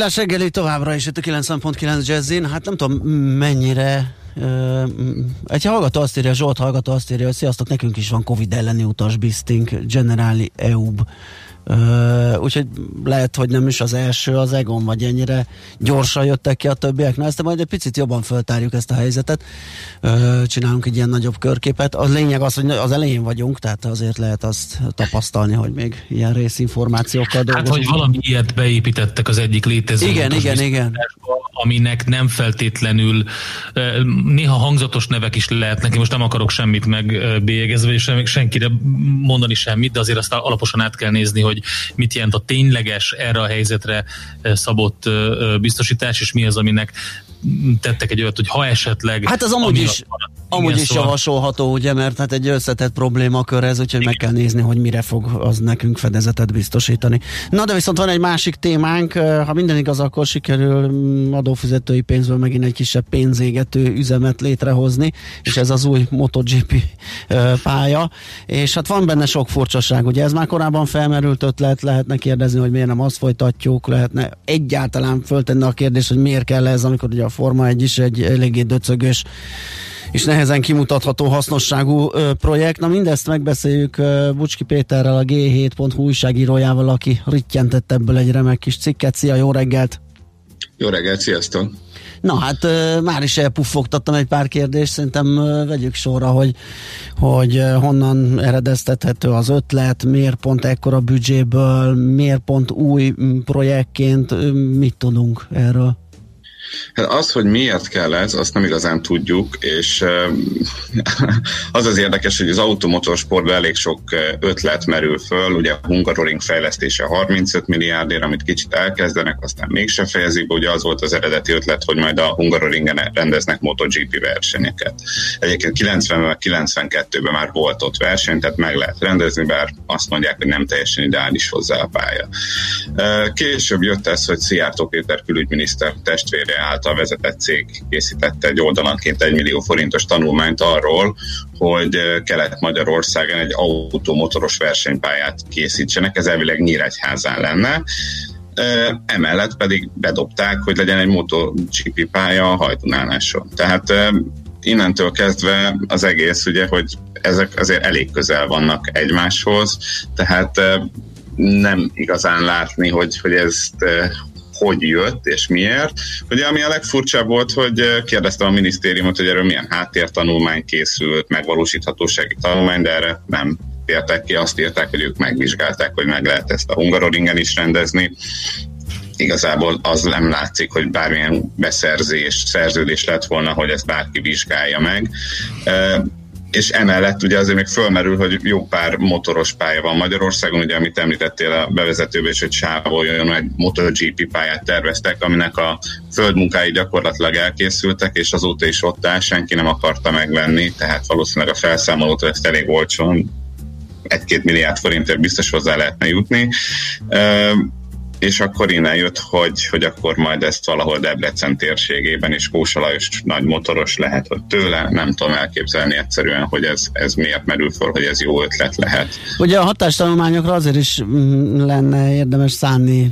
Speaker 3: millás reggeli továbbra is itt a 90.9 Jazzin. Hát nem tudom mennyire ö, egy hallgató azt írja, Zsolt hallgató azt írja, hogy sziasztok, nekünk is van Covid elleni utas biztink, Generali EUB. Ö, úgyhogy lehet, hogy nem is az első az Egon, vagy ennyire gyorsan jöttek ki a többiek. Na ezt majd egy picit jobban föltárjuk ezt a helyzetet. Ö, csinálunk egy ilyen nagyobb körképet. A lényeg az, hogy az elején vagyunk, tehát azért lehet azt tapasztalni, hogy még ilyen részinformációkkal
Speaker 4: Hát,
Speaker 3: dolgozunk.
Speaker 4: hogy valami ilyet beépítettek az egyik létező
Speaker 3: Igen, igen, igen.
Speaker 4: aminek nem feltétlenül néha hangzatos nevek is lehetnek. Én most nem akarok semmit megbélyegezve, és senkire mondani semmit, de azért azt alaposan át kell nézni, hogy mit jelent a tényleges erre a helyzetre eh, szabott eh, eh, biztosítás, és mi az, aminek tettek egy olyat, hogy ha esetleg...
Speaker 3: Hát az amúgy is,
Speaker 4: a-
Speaker 3: amúgy is
Speaker 4: szóval-
Speaker 3: javasolható, ugye, mert hát egy összetett problémakör ez, úgyhogy meg kell nézni, hogy mire fog az nekünk fedezetet biztosítani. Na de viszont van egy másik témánk, ha minden igaz, akkor sikerül mm, adófizetői pénzből megint egy kisebb pénzégető üzemet létrehozni, és ez az új MotoGP pálya, és hát van benne sok furcsaság, ugye? Ez már korábban felmerült ötlet, lehetne kérdezni, hogy miért nem azt folytatjuk, lehetne egyáltalán föltenni a kérdést, hogy miért kell ez, amikor ugye a Forma 1 is egy eléggé döcögös és nehezen kimutatható hasznosságú ö, projekt. Na mindezt megbeszéljük ö, Bucski Péterrel, a G7.hu újságírójával, aki rittyentett ebből egy remek kis cikket. Szia, jó reggelt!
Speaker 14: Jó reggelt, sziasztok!
Speaker 3: Na hát már is elpuffogtattam egy pár kérdést, szerintem vegyük sorra, hogy, hogy honnan eredeztethető az ötlet, miért pont ekkora büdzséből, miért pont új projektként, mit tudunk erről?
Speaker 14: Hát az, hogy miért kell ez, azt nem igazán tudjuk, és az az érdekes, hogy az automotorsportban elég sok ötlet merül föl, ugye a Hungaroring fejlesztése 35 milliárdért, amit kicsit elkezdenek, aztán mégse fejezik ugye az volt az eredeti ötlet, hogy majd a Hungaroringen rendeznek MotoGP versenyeket. Egyébként 90-ben, 92-ben már volt ott verseny, tehát meg lehet rendezni, bár azt mondják, hogy nem teljesen ideális hozzá a pálya. Később jött ez, hogy Szijjártó Péter külügyminiszter testvére által vezetett cég készítette egy oldalanként egy millió forintos tanulmányt arról, hogy Kelet-Magyarországon egy automotoros versenypályát készítsenek, ez elvileg Nyíregyházán lenne. Emellett pedig bedobták, hogy legyen egy MotoGP pálya a hajdunáláson. Tehát eh, innentől kezdve az egész ugye, hogy ezek azért elég közel vannak egymáshoz, tehát eh, nem igazán látni, hogy, hogy ezt hogy jött és miért. Ugye ami a legfurcsább volt, hogy eh, kérdeztem a minisztériumot, hogy erről milyen háttértanulmány készült, megvalósíthatósági tanulmány, de erre nem tértek ki, azt írták, hogy ők megvizsgálták, hogy meg lehet ezt a Hungaroringen is rendezni. Igazából az nem látszik, hogy bármilyen beszerzés, szerződés lett volna, hogy ezt bárki vizsgálja meg. És emellett ugye azért még fölmerül, hogy jó pár motoros pálya van Magyarországon, ugye amit említettél a bevezetőben is, hogy Sávoljon egy MotoGP pályát terveztek, aminek a földmunkái gyakorlatilag elkészültek, és azóta is ott áll, senki nem akarta megvenni, tehát valószínűleg a felszámolótól ezt elég olcsón egy-két milliárd forintért biztos hozzá lehetne jutni. És akkor innen jött, hogy, hogy akkor majd ezt valahol Debrecen térségében is Kósa Lajos nagy motoros lehet, hogy tőle, nem tudom elképzelni egyszerűen, hogy ez, ez miért merül föl, hogy ez jó ötlet lehet.
Speaker 3: Ugye a hatástanulmányokra azért is mm, lenne érdemes szánni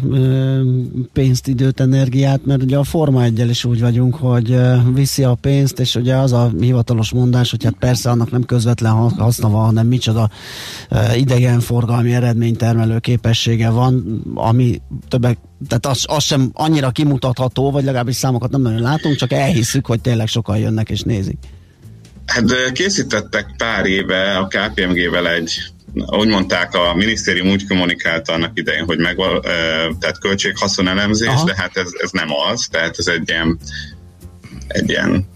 Speaker 3: pénzt, időt, energiát, mert ugye a Forma 1 is úgy vagyunk, hogy viszi a pénzt, és ugye az a hivatalos mondás, hogy hát persze annak nem közvetlen ha- haszna van, hanem micsoda idegenforgalmi eredménytermelő képessége van, ami többek, tehát az, az sem annyira kimutatható, vagy legalábbis számokat nem nagyon látunk, csak elhisszük, hogy tényleg sokan jönnek és nézik.
Speaker 14: Hát készítettek pár éve a KPMG-vel egy ahogy mondták, a minisztérium úgy kommunikálta annak idején, hogy meg, tehát költség-haszonelemzés,
Speaker 3: Aha.
Speaker 14: de hát ez, ez nem az, tehát ez egy ilyen, egy ilyen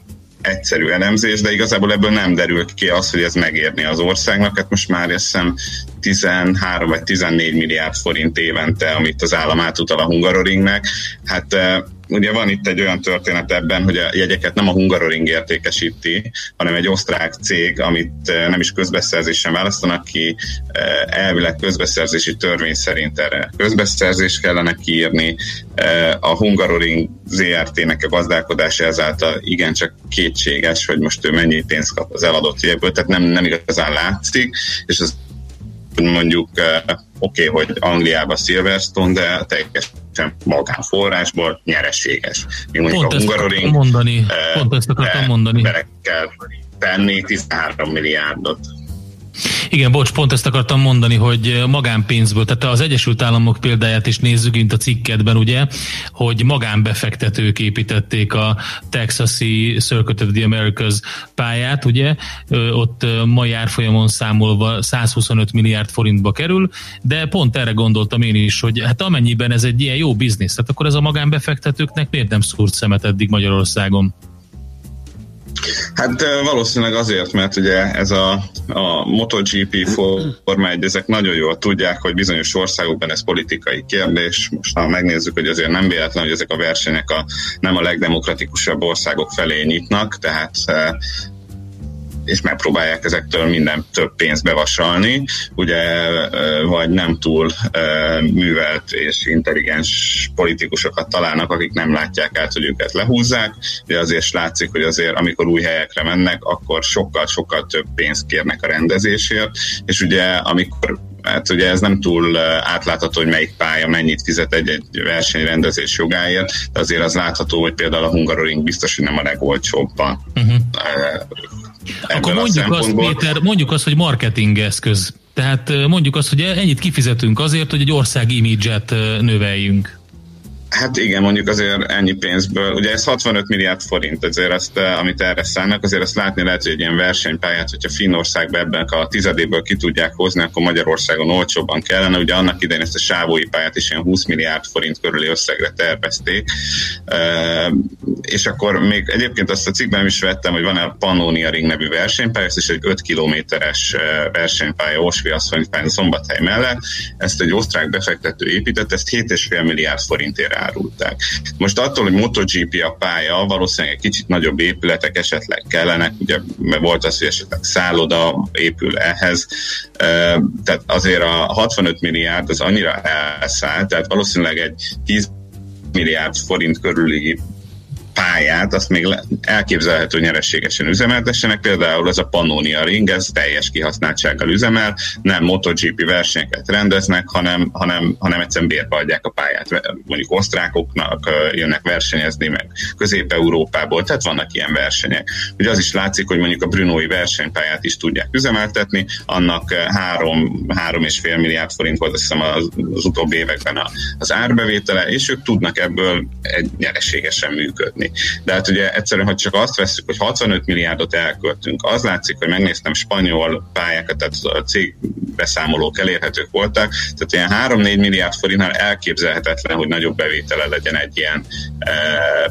Speaker 14: egyszerű elemzés, de igazából ebből nem derült ki az, hogy ez megérni az országnak. Hát most már azt hiszem 13 vagy 14 milliárd forint évente, amit az állam átutal a Hungaroringnek. Hát eh, ugye van itt egy olyan történet ebben, hogy a jegyeket nem a Hungaroring értékesíti, hanem egy osztrák cég, amit eh, nem is közbeszerzésen választanak ki, eh, elvileg közbeszerzési törvény szerint erre közbeszerzést kellene kiírni. Eh, A Hungaroring ZRT-nek a gazdálkodása ezáltal igencsak kétséges, hogy most ő mennyi pénzt kap az eladott jegyből, tehát nem, nem igazán látszik, és az mondjuk uh, oké, okay, hogy Angliában Silverstone, de teljesen magánforrásból nyereséges. Még mondjuk
Speaker 4: Pont
Speaker 14: a Hungaroring
Speaker 4: mondani. Pont ezt akartam mondani.
Speaker 14: Be kell tenni 13 milliárdot.
Speaker 4: Igen, bocs, pont ezt akartam mondani, hogy magánpénzből, tehát az Egyesült Államok példáját is nézzük, mint a cikkedben, ugye, hogy magánbefektetők építették a Texasi Circuit of the Americas pályát, ugye, ott mai árfolyamon számolva 125 milliárd forintba kerül, de pont erre gondoltam én is, hogy hát amennyiben ez egy ilyen jó biznisz, tehát akkor ez a magánbefektetőknek miért nem szúrt szemet eddig Magyarországon?
Speaker 14: Hát valószínűleg azért, mert ugye ez a, a MotoGP Forma 1, ezek nagyon jól tudják, hogy bizonyos országokban ez politikai kérdés. Most ha megnézzük, hogy azért nem véletlen, hogy ezek a versenyek a, nem a legdemokratikusabb országok felé nyitnak, tehát és megpróbálják ezektől minden több pénzt bevasalni, ugye, vagy nem túl művelt és intelligens politikusokat találnak, akik nem látják át, hogy őket lehúzzák, de azért látszik, hogy azért amikor új helyekre mennek, akkor sokkal-sokkal több pénzt kérnek a rendezésért, és ugye amikor hát ugye ez nem túl átlátható, hogy melyik pálya mennyit fizet egy-egy versenyrendezés jogáért, de azért az látható, hogy például a Hungaroring biztos, hogy nem a legolcsóbb a,
Speaker 4: Uh-huh. Akkor mondjuk azt. Péter, mondjuk azt, hogy marketing eszköz. Tehát mondjuk azt, hogy ennyit kifizetünk azért, hogy egy ország imidzset növeljünk.
Speaker 14: Hát igen, mondjuk azért ennyi pénzből, ugye ez 65 milliárd forint, ezért azt, eh, amit erre szánnak, azért azt látni lehet, hogy egy ilyen versenypályát, hogyha Finnországban ebben a tizedéből ki tudják hozni, akkor Magyarországon olcsóbban kellene. Ugye annak idején ezt a sávói pályát is ilyen 20 milliárd forint körüli összegre tervezték. Eh, És akkor még egyébként azt a cikkben is vettem, hogy van a Pannonia Ring nevű versenypálya, ez is egy 5 kilométeres eh, versenypálya Osvi-asszonypálya Szombathely mellett. Ezt egy osztrák befektető épített, ezt 7,5 milliárd forintért árulták. Most attól, hogy MotoGP a pálya, valószínűleg egy kicsit nagyobb épületek esetleg kellenek, ugye mert volt az, hogy esetleg szálloda épül ehhez, tehát azért a 65 milliárd az annyira elszállt, tehát valószínűleg egy 10 milliárd forint körüli pályát, azt még elképzelhető nyerességesen üzemeltessenek, például ez a Pannonia Ring, ez teljes kihasználtsággal üzemel, nem MotoGP versenyeket rendeznek, hanem, hanem, hanem egyszerűen bérbe adják a pályát. Mondjuk osztrákoknak jönnek versenyezni, meg Közép-Európából, tehát vannak ilyen versenyek. Ugye az is látszik, hogy mondjuk a Brunói versenypályát is tudják üzemeltetni, annak ö, három, három és fél milliárd forint volt azt hiszem az, az utóbbi években az árbevétele, és ők tudnak ebből egy nyereségesen működni. De hát ugye egyszerűen, hogy csak azt veszük, hogy 65 milliárdot elköltünk, az látszik, hogy megnéztem spanyol pályákat, tehát a cég beszámolók elérhetők voltak, tehát ilyen 3-4 milliárd forintnál elképzelhetetlen, hogy nagyobb bevétele legyen egy ilyen e,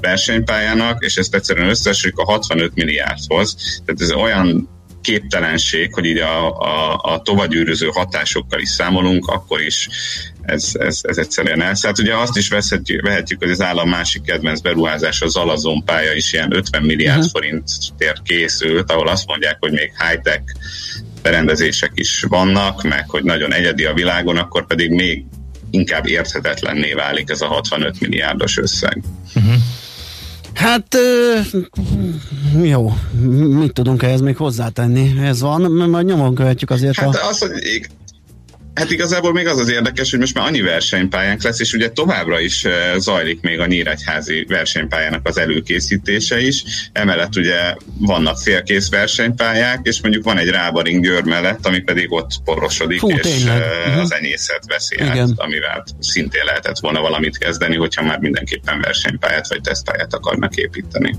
Speaker 14: versenypályának, és ezt egyszerűen összesük a 65 milliárdhoz. Tehát ez olyan képtelenség, hogy így a, a, a tovagyűröző hatásokkal is számolunk, akkor is ez, ez, ez egyszerűen elszállt. Ugye azt is veszhetjük, vehetjük, hogy az állam másik kedvenc beruházása, az Alazon pálya is ilyen 50 milliárd uh-huh. forintért készült, ahol azt mondják, hogy még high-tech berendezések is vannak, meg hogy nagyon egyedi a világon, akkor pedig még inkább érthetetlenné válik ez a 65 milliárdos összeg.
Speaker 3: Hát ö, jó, mit tudunk ehhez még hozzátenni? Ez van, majd nyomon követjük azért
Speaker 14: Hát
Speaker 3: a...
Speaker 14: az, hogy Hát igazából még az az érdekes, hogy most már annyi versenypályánk lesz, és ugye továbbra is zajlik még a Nyíregyházi versenypályának az előkészítése is. Emellett ugye vannak félkész versenypályák, és mondjuk van egy Rábaring Győr mellett, ami pedig ott porosodik,
Speaker 3: Fú,
Speaker 14: és
Speaker 3: tényleg. Mhm.
Speaker 14: az enyészet veszi át, amivel szintén lehetett volna valamit kezdeni, hogyha már mindenképpen versenypályát vagy tesztpályát akarnak építeni.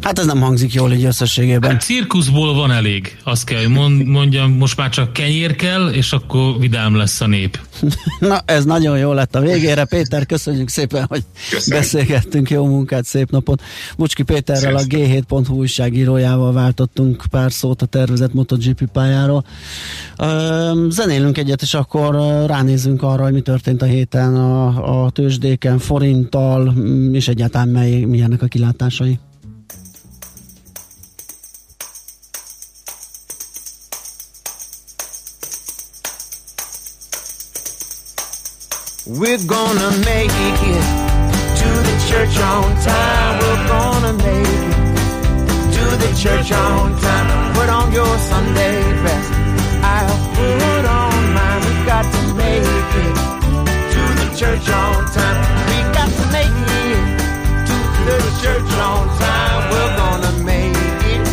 Speaker 3: Hát ez nem hangzik jól így összességében.
Speaker 4: Hát cirkuszból van elég, azt kell, hogy mond, mondjam, most már csak kenyér kell, és akkor vidám lesz a nép.
Speaker 3: Na, ez nagyon jó lett a végére. Péter, köszönjük szépen, hogy
Speaker 4: Köszönöm.
Speaker 3: beszélgettünk. Jó munkát, szép napot. Mucski Péterrel, a G7.hu újságírójával váltottunk pár szót a tervezett MotoGP pályáról. Zenélünk egyet, és akkor ö, ránézzünk arra, hogy mi történt a héten a, a tőzsdéken, forinttal, és egyáltalán mely, milyennek a kilátásai.
Speaker 10: We're gonna make it to the church on time. We're gonna make it to the church on time. Put on your Sunday best. I'll put on mine. We've got to make it to the church on time. We got to make it to the church on time. We're gonna make it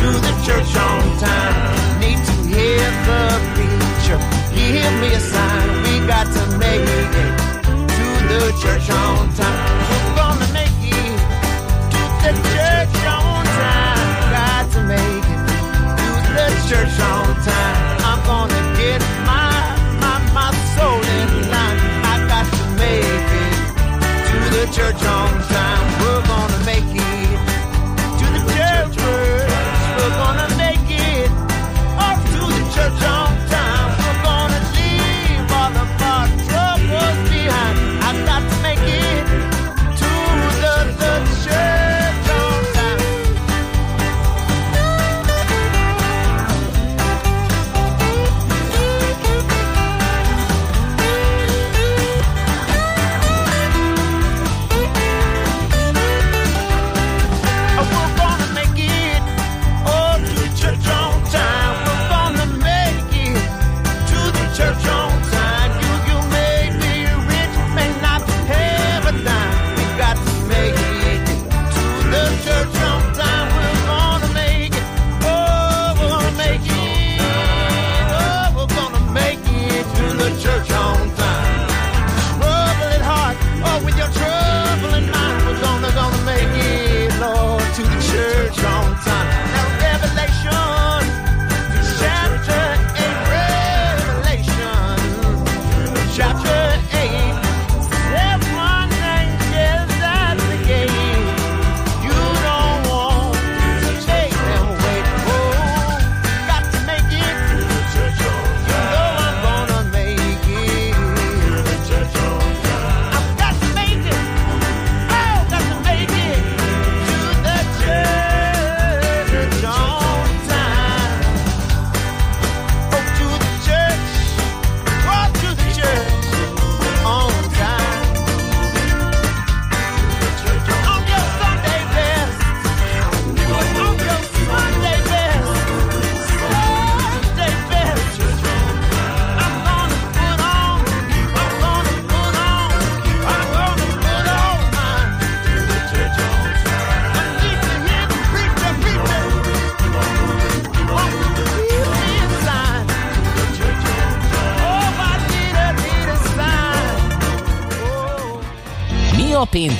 Speaker 10: to the church on time. Need to hear the preacher.
Speaker 3: Give me a sign. Got to make it to the church on time. We're gonna make it to the church on time. Got to make it to the church on time. I'm gonna get my my my soul in line. I got to make it to the church on time. We're gonna make it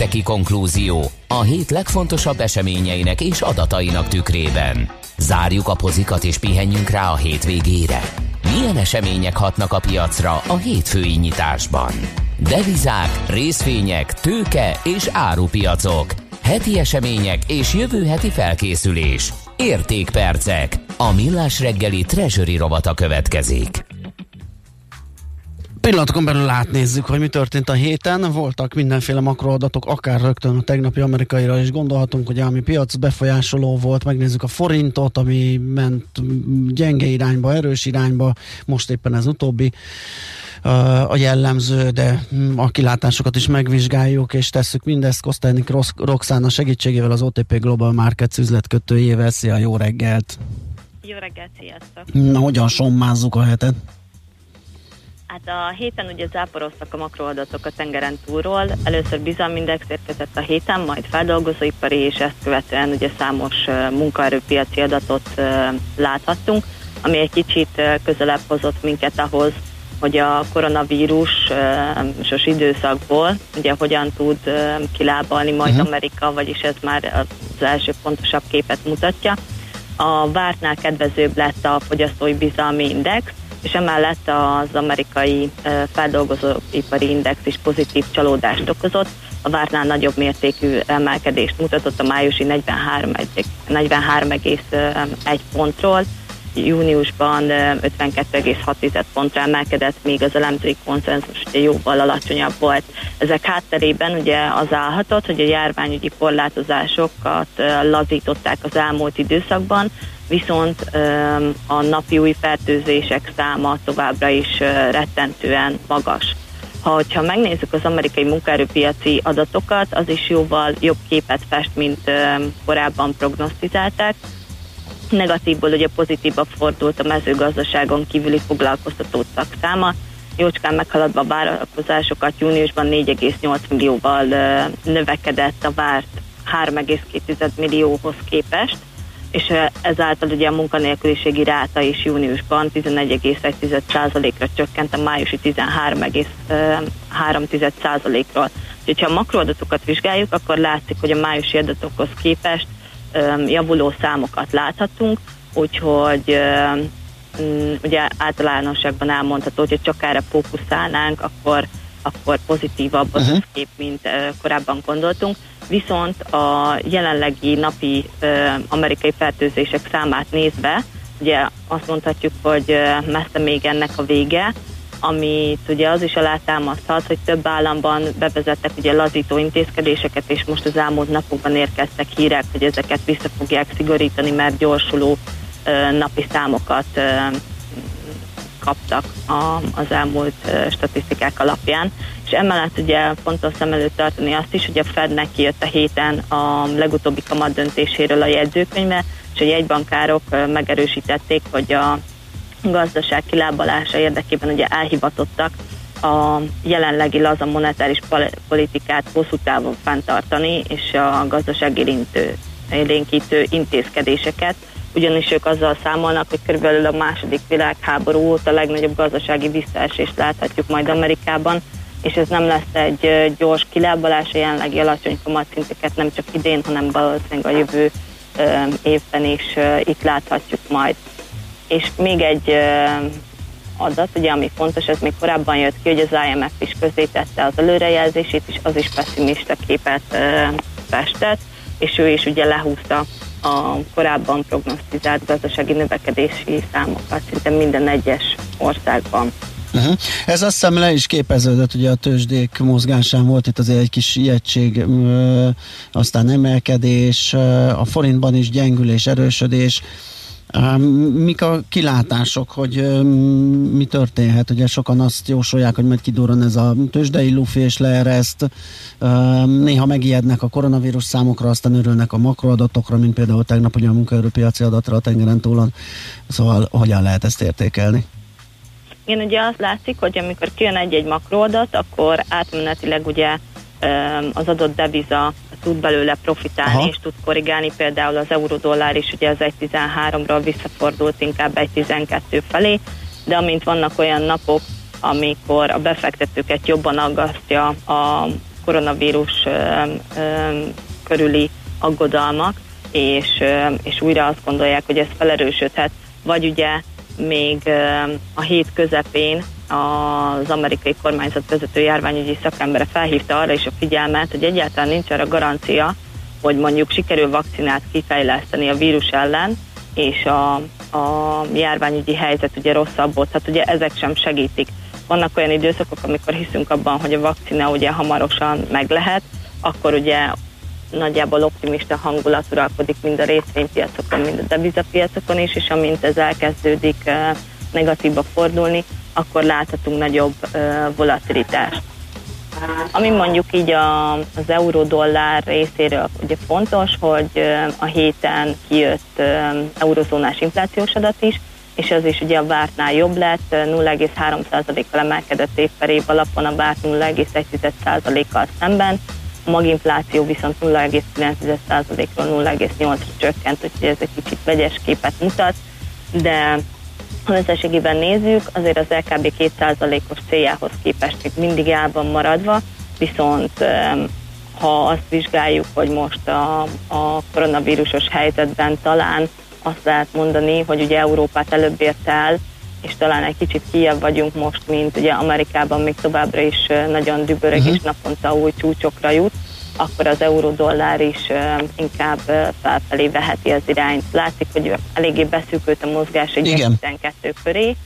Speaker 1: pénteki konklúzió? A hét legfontosabb eseményeinek és adatainak tükrében. Zárjuk a pozikat és pihenjünk rá a hétvégére. Milyen események hatnak a piacra a hétfői nyitásban? Devizák, részvények, tőke és árupiacok. Heti események és jövő heti felkészülés. Értékpercek. A millás reggeli treasury rovata következik.
Speaker 15: Pillanatokon belül átnézzük, hogy mi történt a héten. Voltak mindenféle makroadatok, akár rögtön a tegnapi amerikaira is gondolhatunk, hogy ami piac befolyásoló volt. Megnézzük a forintot, ami ment gyenge irányba, erős irányba, most éppen ez utóbbi uh, a jellemző, de mm, a kilátásokat is megvizsgáljuk, és tesszük mindezt Kosztánik Roxana segítségével az OTP Global Markets üzletkötőjével. Szia, jó reggelt!
Speaker 16: Jó reggelt, sziasztok!
Speaker 15: Na, hogyan sommázzuk a hetet?
Speaker 16: Hát a héten ugye záporoztak a makroadatok a tengeren túlról. Először bizalmindex érkezett a héten, majd feldolgozóipari, és ezt követően ugye számos munkaerőpiaci adatot láthattunk, ami egy kicsit közelebb hozott minket ahhoz, hogy a koronavírusos időszakból ugye hogyan tud kilábalni majd uh-huh. Amerika, vagyis ez már az első pontosabb képet mutatja. A vártnál kedvezőbb lett a fogyasztói bizalmi index, és emellett az amerikai feldolgozóipari index is pozitív csalódást okozott. A vártnál nagyobb mértékű emelkedést mutatott a májusi 43,1 43,1 pontról, júniusban ö, 52,6 pontra emelkedett, míg az elemzői konszenzus ugye jóval alacsonyabb volt. Ezek hátterében ugye az állhatott, hogy a járványügyi korlátozásokat lazították az elmúlt időszakban, viszont a napi új fertőzések száma továbbra is rettentően magas. Ha, hogyha megnézzük az amerikai munkaerőpiaci adatokat, az is jóval jobb képet fest, mint korábban prognosztizálták. Negatívból ugye pozitívba fordult a mezőgazdaságon kívüli foglalkoztatottak száma, jócskán meghaladva a várakozásokat júniusban 4,8 millióval növekedett a várt 3,2 millióhoz képest, és ezáltal ugye a munkanélküliségi ráta is júniusban 11,1%-ra csökkent a májusi 13,3%-ról. Úgyhogy ha a makroadatokat vizsgáljuk, akkor látszik, hogy a májusi adatokhoz képest javuló számokat láthatunk, úgyhogy mm, ugye általánosságban elmondható, hogy csak erre fókuszálnánk, akkor, akkor pozitívabb az
Speaker 17: Mhm.
Speaker 16: uh-huh. kép, mint korábban gondoltunk. Viszont a jelenlegi napi amerikai fertőzések számát nézve, ugye azt mondhatjuk, hogy messze még ennek a vége, amit ugye az is alátámaszthat, hogy több államban bevezettek ugye lazító intézkedéseket, és most az elmúlt napokban érkeztek hírek, hogy ezeket vissza fogják szigorítani, mert gyorsuló napi számokat kaptak a, az elmúlt statisztikák alapján. És emellett ugye fontos szem előtt tartani azt is, hogy a Fednek kijött a héten a legutóbbi kamat döntéséről a jegyzőkönyve, és a jegybankárok megerősítették, hogy a gazdaság kilábalása érdekében ugye elhivatottak a jelenlegi laza monetáris pol- politikát hosszú távon fenntartani, és a gazdaság érintő, élénkítő intézkedéseket, ugyanis ők azzal számolnak, hogy körülbelül a második világháború óta a legnagyobb gazdasági visszaesést láthatjuk majd Amerikában, és ez nem lesz egy gyors kilábalás, a jelenlegi alacsony kamatszinteket nem csak idén, hanem valószínűleg a jövő évben is itt láthatjuk majd. És még egy adat, ugye, ami fontos, ez még korábban jött ki, hogy az IMF is közzétette az előrejelzését, és az is pessimista képet festett, és ő is ugye lehúzta a korábban prognosztizált gazdasági növekedési számokat szinte minden egyes országban.
Speaker 3: Uh-huh. Ez azt hiszem le is képeződött, ugye a tőzsdék mozgásán volt itt azért egy kis ijegység, aztán emelkedés, a forintban is gyengülés, erősödés. Mik a kilátások, hogy mi történhet? Ugye sokan azt jósolják, hogy majd kidurran ez a tőzsdei lufi és leereszt. Néha megijednek a koronavírus számokra, aztán örülnek a makroadatokra, mint például tegnap ugye a munkaerőpiaci adatra a tengeren túlon. Szóval hogyan lehet ezt értékelni?
Speaker 16: Igen, ugye azt látszik, hogy amikor kijön egy-egy makroadat, akkor átmenetileg ugye az adott deviza tud belőle profitálni,
Speaker 17: Aha.
Speaker 16: És tud korrigálni. Például az euró-dollár is ugye az 1.13-ról visszafordult inkább 1.12 felé, de amint vannak olyan napok, amikor a befektetőket jobban aggasztja a koronavírus körüli aggodalmak, és, és újra azt gondolják, hogy ez felerősödhet, vagy ugye még a hét közepén az amerikai kormányzat vezető járványügyi szakembere felhívta arra is a figyelmet, hogy egyáltalán nincs arra garancia, hogy mondjuk sikerül vakcinát kifejleszteni a vírus ellen, és a, a járványügyi helyzet ugye rosszabbodhat, ugye ezek sem segítik. Vannak olyan időszakok, amikor hiszünk abban, hogy a vakcina ugye hamarosan meg lehet, akkor ugye nagyjából optimista hangulat uralkodik mind a részvénypiacokon, mind a devizapiacokon is, és amint ez elkezdődik eh, negatívba fordulni, akkor láthatunk nagyobb volatilitást. Ami mondjuk így a, az euró-dollár részéről ugye fontos, hogy a héten kijött eurozónás inflációs adat is, és az is ugye a vártnál jobb lett, ö, 0,3%-kal emelkedett év per év alapon a várt 0,1%-kal szemben, a maginfláció viszont 0,9%-ról 0,8-ra csökkent, úgyhogy ez egy kicsit vegyes képet mutat, de ha összességében nézzük, azért az LKB 2%-os céljához képest még mindig el van maradva, viszont ha azt vizsgáljuk, hogy most a, a koronavírusos helyzetben talán azt lehet mondani, hogy ugye Európát előbb ért el, és talán egy kicsit kijebb vagyunk most, mint ugye Amerikában még továbbra is nagyon dübörög,
Speaker 17: Mhm.
Speaker 16: és naponta új csúcsokra jut, akkor az euró-dollár is inkább felfelé veheti az irányt. Látszik, hogy eléggé beszűkült a mozgás egy
Speaker 3: Igen.
Speaker 16: 12 köré.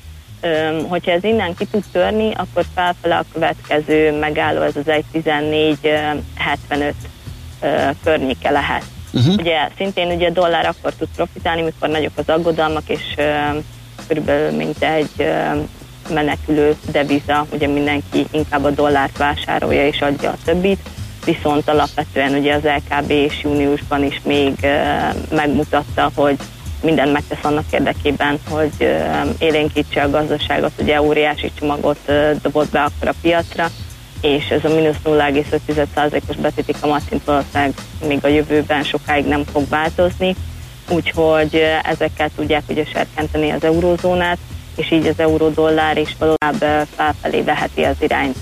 Speaker 16: Hogyha ez innen ki tud törni, akkor felfele a következő megálló, ez az 1.14.75 környéke lehet.
Speaker 3: Uh-huh.
Speaker 16: Ugye szintén ugye a dollár akkor tud profitálni, mikor nagyok az aggodalmak, és öm, körülbelül mint egy öm, menekülő deviza, ugye mindenki inkább a dollárt vásárolja és adja a többit, viszont alapvetően ugye az LKB és júniusban is még megmutatta, hogy mindent megtesz annak érdekében, hogy élénkítse a gazdaságot, ugye óriási csomagot dobott be akkor a piacra, és ez a mínusz 0,5%-os betéti kamatszint valószínűleg még a jövőben sokáig nem fog változni. úgyhogy ö, ezekkel tudják ugye serkenteni az eurózónát, és így az euró-dollár is valóban felfelé veheti az irányt.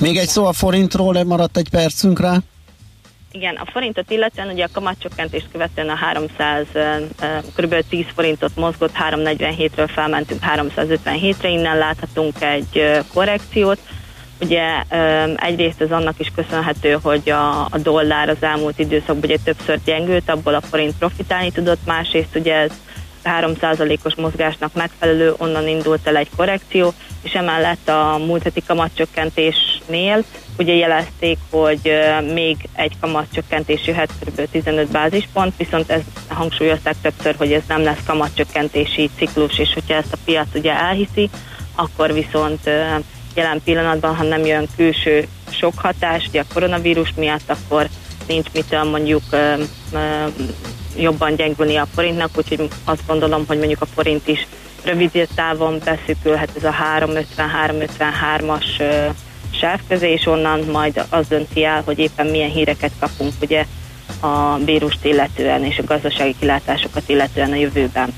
Speaker 3: Még egy szó a forintról, maradt egy percünk rá.
Speaker 16: Igen, a forintot illetően ugye a kamatcsökkentést követően a 300, kb. 10 forintot mozgott, 347-ről felmentünk 357-re, innen láthatunk egy korrekciót. Ugye egyrészt ez annak is köszönhető, hogy a, a dollár az elmúlt időszakban ugye többször gyengült, abból a forint profitálni tudott, másrészt ugye ez 3%-os mozgásnak megfelelő, onnan indult el egy korrekció, és emellett a múlt heti kamatcsökkentésnél ugye jelezték, hogy még egy kamatcsökkentés jöhet kb. 15 bázispont, viszont ez hangsúlyozták többször, hogy ez nem lesz kamatcsökkentési ciklus, és hogyha ezt a piac ugye elhiszi, akkor viszont jelen pillanatban, ha nem jön külső sok hatás, ugye a koronavírus miatt, akkor nincs mitől mondjuk jobban gyengülni a forintnak, úgyhogy azt gondolom, hogy mondjuk a forint is rövid távon beszűkülhet ez a 350-353-as ö, sáv közé, és onnan majd az dönti el, hogy éppen milyen híreket kapunk ugye a vírust illetően és a gazdasági kilátásokat illetően a jövőben.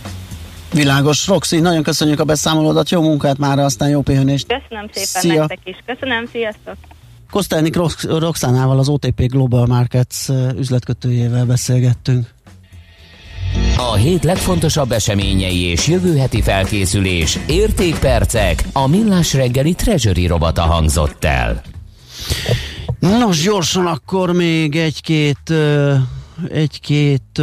Speaker 3: Világos. Roxy, nagyon köszönjük a beszámolódat, jó munkát már, aztán jó pihenést.
Speaker 16: Köszönöm szépen
Speaker 3: Szia.
Speaker 16: nektek is. Köszönöm, sziasztok!
Speaker 3: Kosztelnik Rox- Roxánával, az OTP Global Markets üzletkötőjével beszélgettünk.
Speaker 1: A hét legfontosabb eseményei és jövő heti felkészülés, értékpercek, a millás reggeli treasury robata hangzott el.
Speaker 3: Nos, gyorsan akkor még egy-két egy-két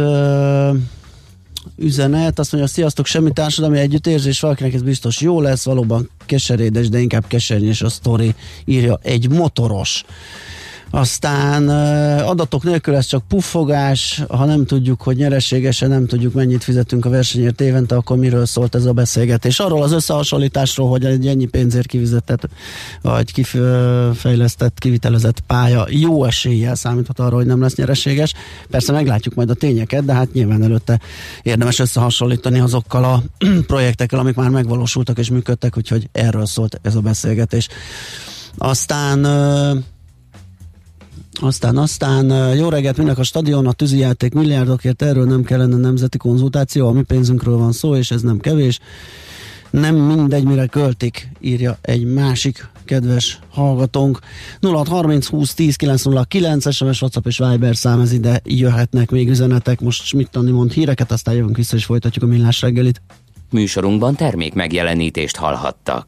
Speaker 3: üzenet, azt mondja, sziasztok, semmi társadalmi együttérzés, valakinek ez biztos jó lesz, valóban keserédes, de inkább kesernyés a sztori, írja egy motoros. Aztán adatok nélkül ez csak puffogás, ha nem tudjuk, hogy nyereségesen nem tudjuk, mennyit fizetünk a versenyért évente, akkor miről szólt ez a beszélgetés? Arról az összehasonlításról, hogy egy ennyi pénzért kifizetett, vagy kifejlesztett, kivitelezett pálya jó eséllyel számíthat arra, hogy nem lesz nyereséges. Persze meglátjuk majd a tényeket, de hát nyilván előtte érdemes összehasonlítani azokkal a projektekkel, amik már megvalósultak és működtek, úgyhogy erről szólt ez a beszélgetés. Aztán aztán, aztán jó reggelt mindenek a stadion, a tűzijáték milliárdokért, erről nem kellene nemzeti konzultáció, a mi pénzünkről van szó, és ez nem kevés. Nem mindegy, mire költik, írja egy másik kedves hallgatónk. 0630 20 10 909 SMS, WhatsApp és Viber szám, ez ide jöhetnek még üzenetek. Most Schmidt Andi mond híreket, aztán jövünk vissza és folytatjuk a millás reggelit.
Speaker 1: Műsorunkban termék megjelenítést hallhattak.